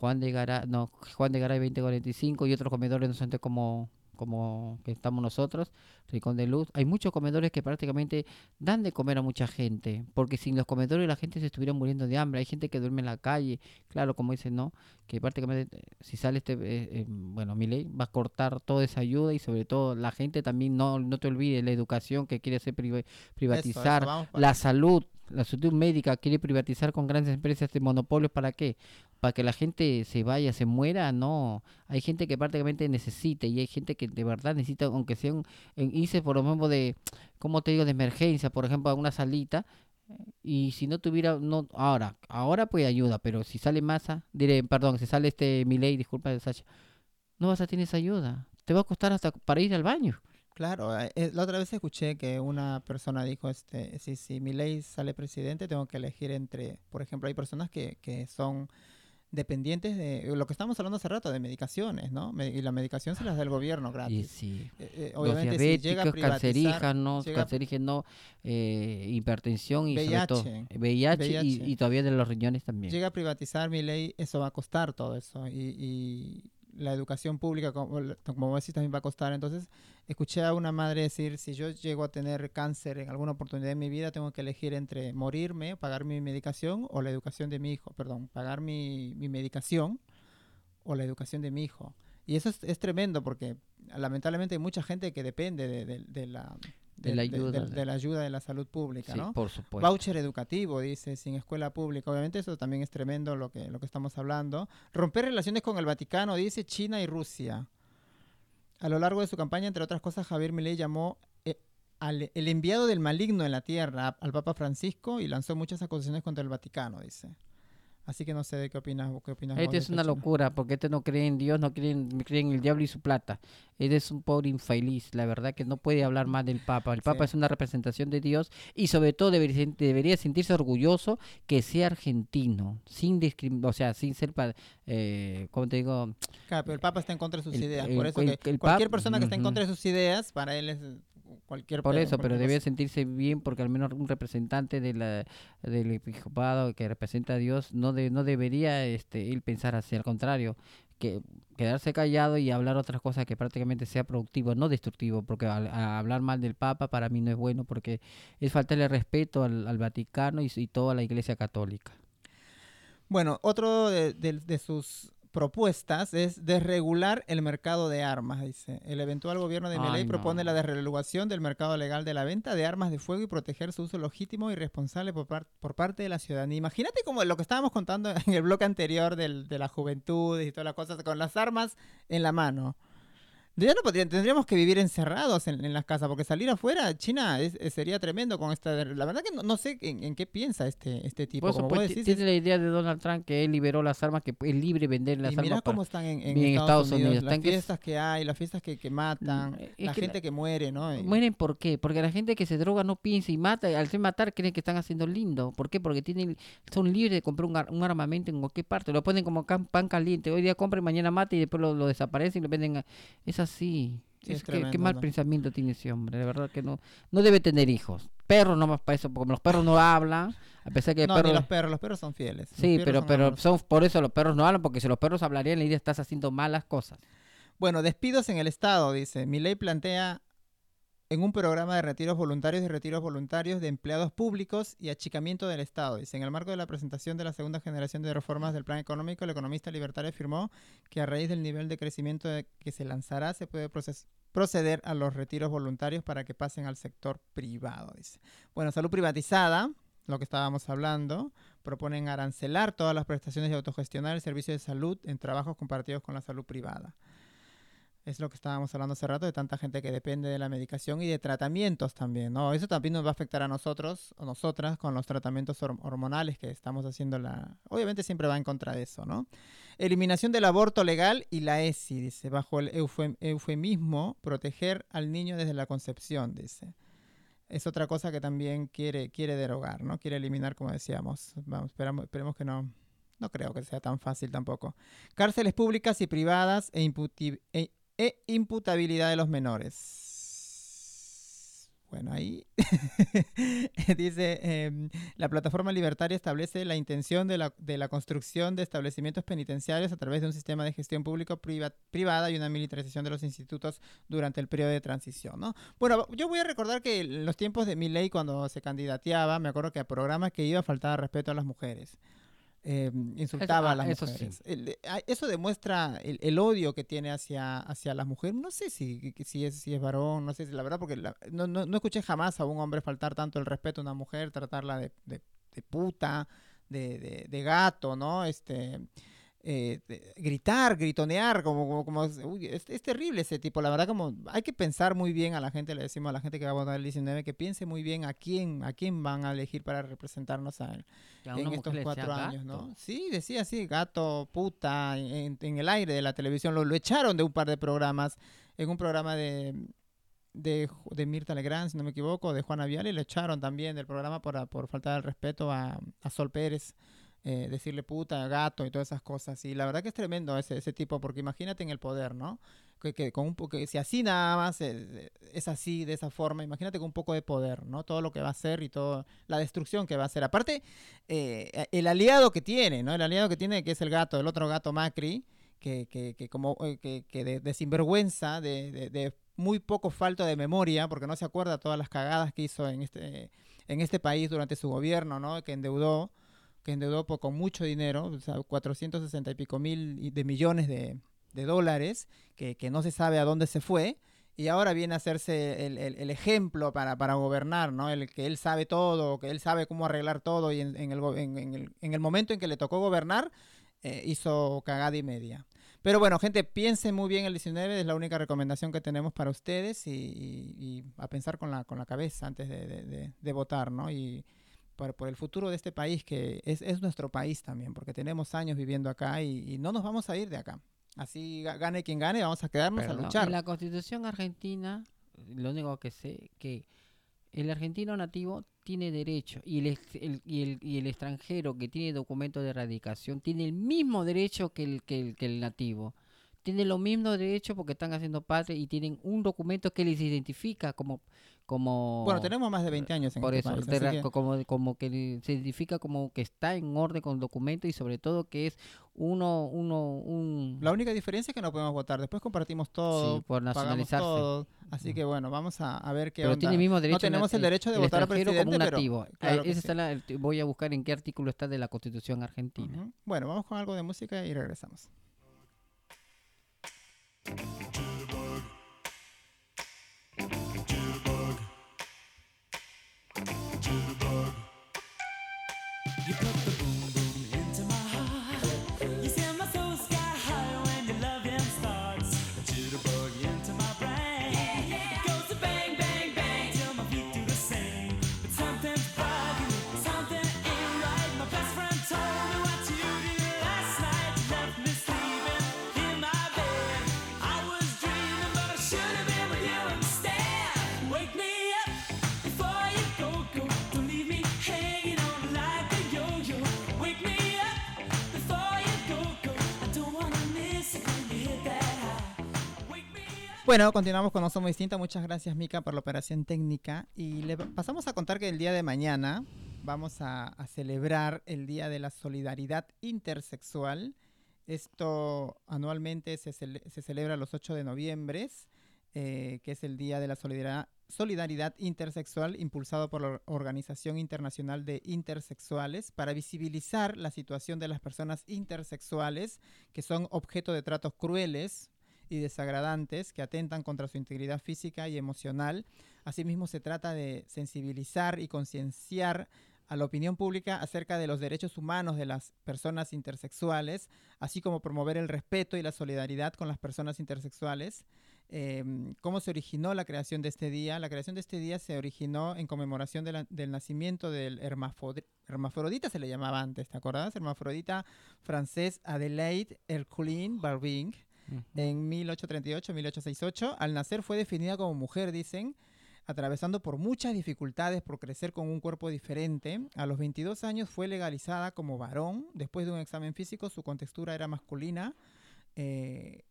Juan de Garay, no, Juan de Garay 2045 y otros comedores no sé como como que estamos nosotros, Rincón de Luz. Hay muchos comedores que prácticamente dan de comer a mucha gente, porque sin los comedores la gente se estuviera muriendo de hambre. Hay gente que duerme en la calle, claro, como dicen, ¿no? Que prácticamente eh, si sale este, eh, eh, bueno, mi ley va a cortar toda esa ayuda y sobre todo la gente también, no, no te olvides, la educación que quiere hacer priva- Eso, eso, privatizar, la salud, la salud médica quiere privatizar con grandes empresas de monopolios para qué? Para que la gente se vaya, se muera, no. Hay gente que prácticamente necesita y hay gente que de verdad necesita, aunque sea en irse por lo mismo de, ¿cómo te digo?, de emergencia, por ejemplo, una salita. Y si no tuviera, no, ahora, ahora pues ayuda, pero si sale masa, diré, perdón, si sale este Milei, disculpa, Sasha, no vas a tener esa ayuda. Te va a costar hasta para ir al baño. Claro, eh, eh, la otra vez escuché que una persona dijo, este, si, si mi ley sale presidente, tengo que elegir entre, por ejemplo, hay personas que, que son dependientes de lo que estamos hablando hace rato, de medicaciones, ¿no? Me- y la medicación se las da el gobierno gratis. sí. Eh, eh, los obviamente, si llega a diabéticos, cancerígenos, llega cancerígenos, eh, hipertensión y sobre todo VIH, VIH, y, VIH. y todavía de los riñones también. llega a privatizar mi ley, eso va a costar todo eso. Y, y la educación pública, como, como decís, también va a costar. Entonces, escuché a una madre decir, si yo llego a tener cáncer en alguna oportunidad de mi vida, tengo que elegir entre morirme, pagar mi medicación o la educación de mi hijo. Perdón, pagar mi, mi medicación o la educación de mi hijo. Y eso es, es tremendo porque lamentablemente hay mucha gente que depende de, de- de la... De la de- ayuda. de la ayuda de la salud pública, Sí, ¿no? por supuesto. Voucher educativo, dice, sin escuela pública. Obviamente eso también es tremendo lo que, lo que estamos hablando. Romper relaciones con el Vaticano, dice China y Rusia. A lo largo de su campaña, entre otras cosas, Javier Milei llamó eh, al, el enviado del maligno en la tierra al Papa Francisco y lanzó muchas acusaciones contra el Vaticano, dice. Así que no sé de qué opinas, qué opinas Este es una locura, porque este no cree en Dios, no cree en, cree en el diablo y su plata. Este es un pobre infeliz, la verdad que no puede hablar más del Papa. El Papa Sí. es una representación de Dios y sobre todo debería, sen- debería sentirse orgulloso que sea argentino, sin discrim- o sea, sin ser, eh, ¿cómo te digo? Claro, pero el Papa está en contra de sus El- ideas. el- por eso el- que cualquier persona que está en contra de sus ideas, para él es cualquier Por eso, pero debe sentirse bien porque al menos un representante de la, del episcopado que representa a Dios no, de, no debería este, él pensar así, al contrario, que quedarse callado y hablar otras cosas que prácticamente sea productivo, no destructivo, porque al- hablar mal del Papa para mí no es bueno porque es faltarle respeto al, al Vaticano y, y toda la Iglesia Católica. Bueno, otro de, de- de sus propuestas es desregular el mercado de armas, dice. El eventual gobierno de Milei propone la desregulación del mercado legal de la venta de armas de fuego y proteger su uso legítimo y responsable por, par- por parte de la ciudadanía. Imagínate como lo que estábamos contando en el bloque anterior del- de la juventud y todas las cosas, con las armas en la mano. Ya no podrían, tendríamos que vivir encerrados en, en las casas, porque salir afuera, China, es- es- sería tremendo con esta... La verdad que no, no sé en, en qué piensa este, este tipo. Por eso, como pues, vos ti- decís, tiene es- la idea de Donald Trump que él liberó las armas, que es libre vender las y armas. mira cómo están en, Estados, Estados Unidos, Unidos, las que fiestas que hay, las fiestas que, que matan, Mm, es la que la- gente que muere, ¿no? Y- Mueren por qué? Porque la gente que se droga no piensa y mata, y al ser matar creen que están haciendo lindo. ¿Por qué? Porque tienen, son libres de comprar un, ar- un armamento en cualquier parte. Lo ponen como pan caliente. Hoy día compra y mañana mata y después lo, lo desaparece y lo venden. a- Es así. Sí, es es que, qué mal ¿no? pensamiento tiene ese hombre. De verdad que no no debe tener hijos. Perros nomás para eso, porque los perros no hablan. A pesar que no, ni los perros, los perros son fieles. Sí, pero, son pero amorosos. son por eso los perros no hablan, porque si los perros hablarían, la idea estás haciendo malas cosas. Bueno, despidos en el Estado, dice. Mi ley plantea en un programa de retiros voluntarios y retiros voluntarios de empleados públicos y achicamiento del Estado. Dice, en el marco de la presentación de la segunda generación de reformas del plan económico, el economista libertario afirmó que a raíz del nivel de crecimiento que se lanzará, se puede proceder a los retiros voluntarios para que pasen al sector privado, dice. Bueno, salud privatizada, lo que estábamos hablando, proponen arancelar todas las prestaciones y autogestionar el servicio de salud en trabajos compartidos con la salud privada. Es lo que estábamos hablando hace rato de tanta gente que depende de la medicación y de tratamientos también, ¿no? Eso también nos va a afectar a nosotros o nosotras con los tratamientos hor- hormonales que estamos haciendo la... Obviamente siempre va en contra de eso, ¿no? Eliminación del aborto legal y la ESI, dice, bajo el eufem- eufemismo, proteger al niño desde la concepción, dice. Es otra cosa que también quiere, quiere derogar, ¿no? Quiere eliminar, como decíamos. Vamos, esperamos, esperemos que no... No creo que sea tan fácil tampoco. Cárceles públicas y privadas e, e- e imputabilidad de los menores. Bueno, ahí dice, em, la plataforma libertaria establece la intención de la, de la construcción de establecimientos penitenciarios a través de un sistema de gestión público-privada y una militarización de los institutos durante el periodo de transición, ¿no? Bueno, yo voy a recordar que en los tiempos de mi ley, cuando se candidateaba, me acuerdo que a programas que iba faltaba respeto a las mujeres. Eh, insultaba ah, a las eso sí. mujeres. El- ah, eso demuestra el, el odio que tiene hacia, hacia las mujeres. No sé si, si, es, si es varón, no sé si la verdad, porque la- no, no, no escuché jamás a un hombre faltar tanto el respeto a una mujer, tratarla de, de- de puta, de, de- de gato, ¿no? Este, eh, de- gritar, gritonear, como, como, uy, es, es terrible ese tipo. La verdad, como hay que pensar muy bien a la gente, le decimos a la gente que va a votar el 19, que piense muy bien a quién, a quién van a elegir para representarnos a, a en estos cuatro años, ¿no? Sí, decía así, gato, puta, en, en el aire de la televisión. Lo, lo echaron de un par de programas, en un programa de, de, de Mirta Legrand, si no me equivoco, de Juana Viale, lo echaron también del programa por, por faltar el respeto a, a Sol Pérez. Eh, decirle puta, gato y todas esas cosas. Y la verdad que es tremendo ese, ese tipo, porque imagínate en el poder, ¿no? Que, que con un que si así nada más eh, es así, de esa forma, imagínate con un poco de poder, ¿no? Todo lo que va a hacer y toda la destrucción que va a hacer. Aparte, eh, el aliado que tiene, ¿no? El aliado que tiene, que es el gato, el otro gato Macri, que, que, que como eh, que de, de sinvergüenza, de, de- de muy poco falta de memoria, porque no se acuerda todas las cagadas que hizo en este, en este país durante su gobierno, ¿no? Que endeudó, que endeudó por- con mucho dinero, o sea, 460 y pico mil de millones de, de dólares, que, que no se sabe a dónde se fue. Y ahora viene a hacerse el, el- el ejemplo para, para gobernar, ¿no? El que él sabe todo, que él sabe cómo arreglar todo y en, en el, en- en el momento en que le tocó gobernar, eh, hizo cagada y media. Pero bueno, gente, piensen muy bien el 19, es la única recomendación que tenemos para ustedes y, y- y a pensar con la, con la cabeza antes de, de- de- de votar, ¿no? Y por, por el futuro de este país, que es, es nuestro país también, porque tenemos años viviendo acá y, y no nos vamos a ir de acá. Así ga- gane quien gane, vamos a quedarnos a luchar. En la constitución argentina, lo único que sé que el argentino nativo tiene derecho y el, ex- el- y el, y el extranjero que tiene documento de erradicación tiene el mismo derecho que el, que el, que el nativo. Tiene los mismos derechos porque están haciendo patria y tienen un documento que les identifica como... como Bueno, tenemos más de 20 años en por este eso, país, que- como, como que se identifica como que está en orden con el documento y sobre todo que es uno, uno, un... La única diferencia es que no podemos votar. Después compartimos todo, Sí, por nacionalizarse. todo. Así que bueno, vamos a, a ver qué pero onda. tiene el mismo derecho no tenemos el derecho de el votar al presidente, como un pero nativo. claro Eh, que esa sí. está la- voy a buscar en qué artículo está de la Constitución argentina. Ujú. Bueno, vamos con algo de música y regresamos. do Bueno, continuamos con No Somos Distintos. Muchas gracias, Mica, por la operación técnica. Y le pasamos a contar que el día de mañana vamos a, a celebrar el Día de la Solidaridad Intersexual. Esto anualmente se, cele- se celebra los 8 de noviembre, eh, que es el Día de la Solidaridad, Solidaridad Intersexual, impulsado por la Organización Internacional de Intersexuales, para visibilizar la situación de las personas intersexuales que son objeto de tratos crueles y desagradantes que atentan contra su integridad física y emocional. Asimismo, se trata de sensibilizar y concienciar a la opinión pública acerca de los derechos humanos de las personas intersexuales, así como promover el respeto y la solidaridad con las personas intersexuales. Eh, ¿Cómo se originó la creación de este día? La creación de este día se originó en conmemoración de la- del nacimiento del hermafrodita, se le llamaba antes, ¿te acordás? Hermafrodita francés Adelaide Herculine Barbing, en 1838-1868. Al nacer fue definida como mujer, dicen, atravesando por muchas dificultades por crecer con un cuerpo diferente. A los 22 años fue legalizada como varón. Después de un examen físico, su contextura era masculina, eh,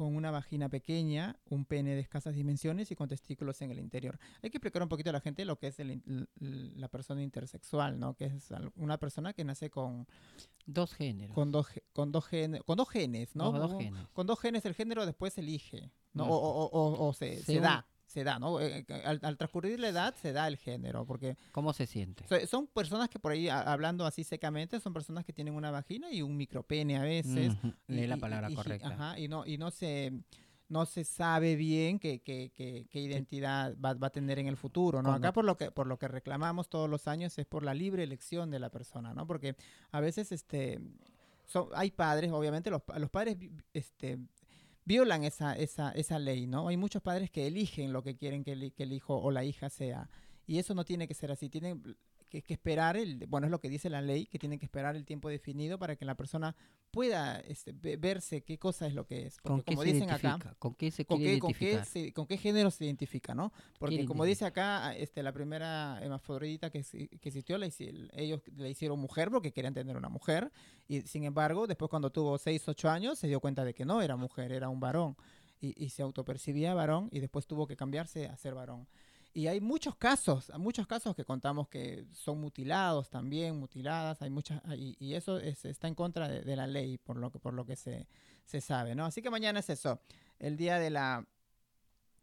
con una vagina pequeña, un pene de escasas dimensiones y con testículos en el interior. Hay que explicar un poquito a la gente lo que es el la persona intersexual, ¿no? Que es una persona que nace con, Dos géneros. con, dos, con, dos, gen- con dos genes, ¿no? Dos- dos genes. con dos genes el género después se elige, ¿no? O, o- o- o se, se da, se da, ¿no? Eh, eh, Al, al transcurrir la edad se da el género, porque ¿Cómo se siente? so- son personas que por ahí, hablando así secamente, son personas que tienen una vagina y un micropene a veces. Lee la palabra y- y- correcta. ajá, y no, y no se no se sabe bien qué, qué- qué- qué identidad va, va a tener en el futuro, ¿no? Acá por lo que por lo que reclamamos todos los años es por la libre elección de la persona, ¿no? Porque a veces este son- hay padres, obviamente los, los padres este violan esa, esa, esa ley, ¿no? Hay muchos padres que eligen lo que quieren que el, que el hijo o la hija sea. Y eso no tiene que ser así. Tienen que, que esperar, el, bueno, es lo que dice la ley, que tienen que esperar el tiempo definido para que la persona pueda este, ve- verse qué cosa es lo que es. Porque ¿Con qué como se dicen acá, identifica? ¿Con qué se ¿con quiere qué, con, qué identificar? se- con qué género se identifica, no? Porque como dice acá, este, la primera hermafrodita que, que existió, la ellos le hicieron mujer porque querían tener una mujer. Y sin embargo, después cuando tuvo 6, 8 años, se dio cuenta de que no era mujer, era un varón. Y, y se autopercibía varón y después tuvo que cambiarse a ser varón. Y hay muchos casos, muchos casos que contamos que son mutilados también, mutiladas, hay muchas, y, y eso es- está en contra de, de la ley, por lo que, por lo que se, se sabe, ¿no? Así que mañana es eso, el día de la,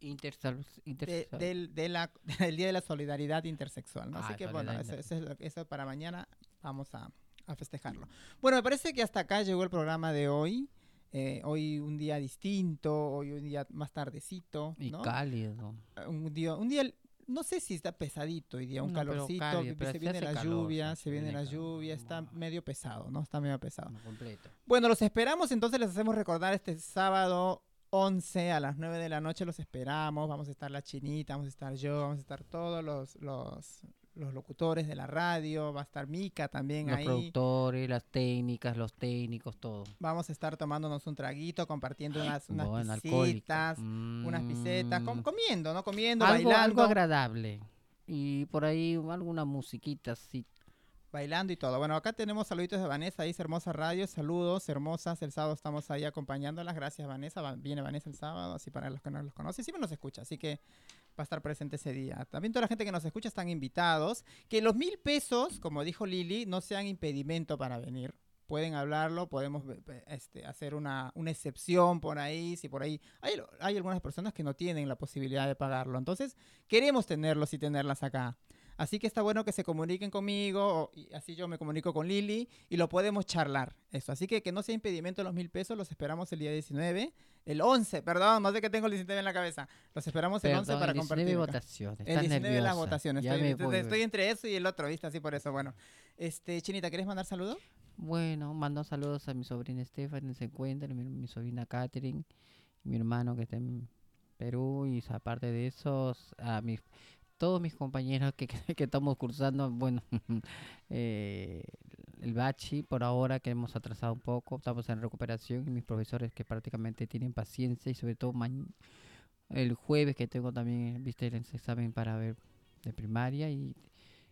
Intersal- de- intersexual. del, de la, el día de la solidaridad intersexual, ¿no? Así Ah, que bueno, eso, eso es lo- eso para mañana vamos a, a festejarlo. Bueno, me parece que hasta acá llegó el programa de hoy. Eh, hoy un día distinto, hoy un día más tardecito, y ¿no? cálido. un día, un día, no sé si está pesadito hoy día, un No, calorcito, pero se viene la calor, lluvia, se se viene viene la calor. lluvia, está medio pesado, ¿no? Está medio pesado. no completo. Bueno, los esperamos, entonces les hacemos recordar este sábado 11 a las 9 de la noche, los esperamos, vamos a estar la chinita, vamos a estar yo, vamos a estar todos los, los, los locutores de la radio, va a estar Mica también Los ahí. productores, las técnicas, los técnicos, todo. Vamos a estar tomándonos un traguito, compartiendo unas, unas Bueno, pisitas, unas pisetas, com- Mm. comiendo, ¿no? Comiendo, algo, algo bailando. agradable. Y por ahí alguna musiquita así. Bailando y todo. Bueno, acá tenemos saluditos de Vanessa, dice Hermosa Radio, saludos, hermosas, el sábado estamos ahí acompañándolas, gracias Vanessa, Va- viene Vanessa el sábado, así para los que no los conocen, siempre nos escucha, así que va a estar presente ese día. También toda la gente que nos escucha están invitados, que los mil pesos, como dijo Lili, no sean impedimento para venir. Pueden hablarlo, podemos ve- ve- este, hacer una, una excepción por ahí, si por ahí hay, hay algunas personas que no tienen la posibilidad de pagarlo. Entonces, queremos tenerlos y tenerlas acá. Así que está bueno que se comuniquen conmigo, o- y así yo me comunico con Lili y lo podemos charlar. Eso. Así que que no sea impedimento los mil pesos, los esperamos el día 19, el 11, perdón, más de que tengo el 19 en la cabeza. Los esperamos el 11 Perdón, para el 19 compartir. acá. votaciones. El estás 19 de las nerviosa. votaciones. Ya Estoy, estoy- estoy entre eso y el otro, ¿viste? Así por eso. Bueno, este, Chinita, ¿querés mandar saludos? Bueno, mando saludos a mi sobrina Stephanie, se encuentra, mi, mi sobrina Catherine, mi hermano que está en Perú y aparte de esos, a mis todos mis compañeros que, que, que estamos cursando, bueno, eh, el bachi por ahora que hemos atrasado un poco, estamos en recuperación y mis profesores que prácticamente tienen paciencia y sobre todo el jueves que tengo también, viste, el examen para ver de primaria y,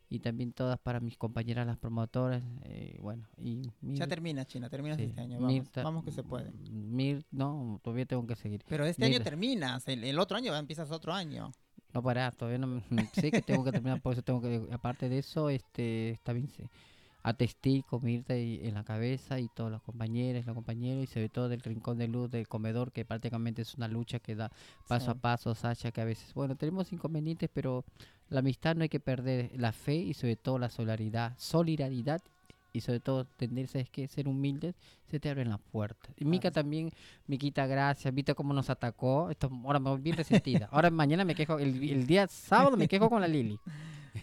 y también todas para mis compañeras las promotoras, eh, bueno, y Ya Mir- termina, China, terminas sí, este año. Vamos, Mirta- vamos que se puede. Mir, no, todavía tengo que seguir. Pero este año terminas, el, el otro año ya empiezas otro año. No parar, todavía no sé que tengo que terminar, por eso tengo que, aparte de eso, este, también se, atestí con en la cabeza y todos los compañeros, los compañeros y sobre todo del rincón de luz del comedor, que prácticamente es una lucha que da paso a paso, Sacha, que a veces, bueno, tenemos inconvenientes, pero la amistad no hay que perder, la fe y sobre todo la solidaridad, solidaridad y sobre todo entender, ¿sabes qué? Ser humildes, se te abren las puertas. Y Mica Claro. también, Miquita, gracias, viste cómo nos atacó, esto, ahora me voy bien resentida, ahora mañana me quejo, el, el día sábado me quejo con la Lili.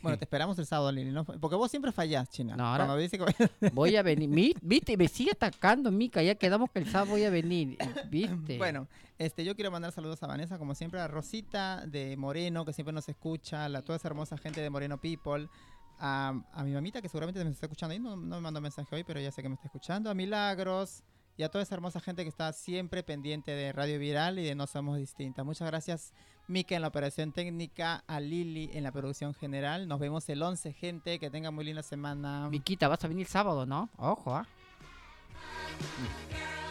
Bueno, te esperamos el sábado, Lili, ¿no? Porque vos siempre fallás, China. No, ahora- dice que... Voy a venir, Mi- viste, me sigue atacando Mica, ya quedamos que el sábado voy a venir, viste. Bueno, este, yo quiero mandar saludos a Vanessa, como siempre, a Rosita de Moreno, que siempre nos escucha, a toda esa hermosa gente de Moreno People, a, a mi mamita, que seguramente me está escuchando ahí, no, no me mandó mensaje hoy, pero ya sé que me está escuchando, a Milagros y a toda esa hermosa gente que está siempre pendiente de Radio Viral y de No Somos Distintas. Muchas gracias, Mica, en la operación técnica, a Lili en la producción general. Nos vemos el 11, gente, que tengan muy linda semana. Miquita, vas a venir sábado, ¿no? Ojo, ¿ah? Girl,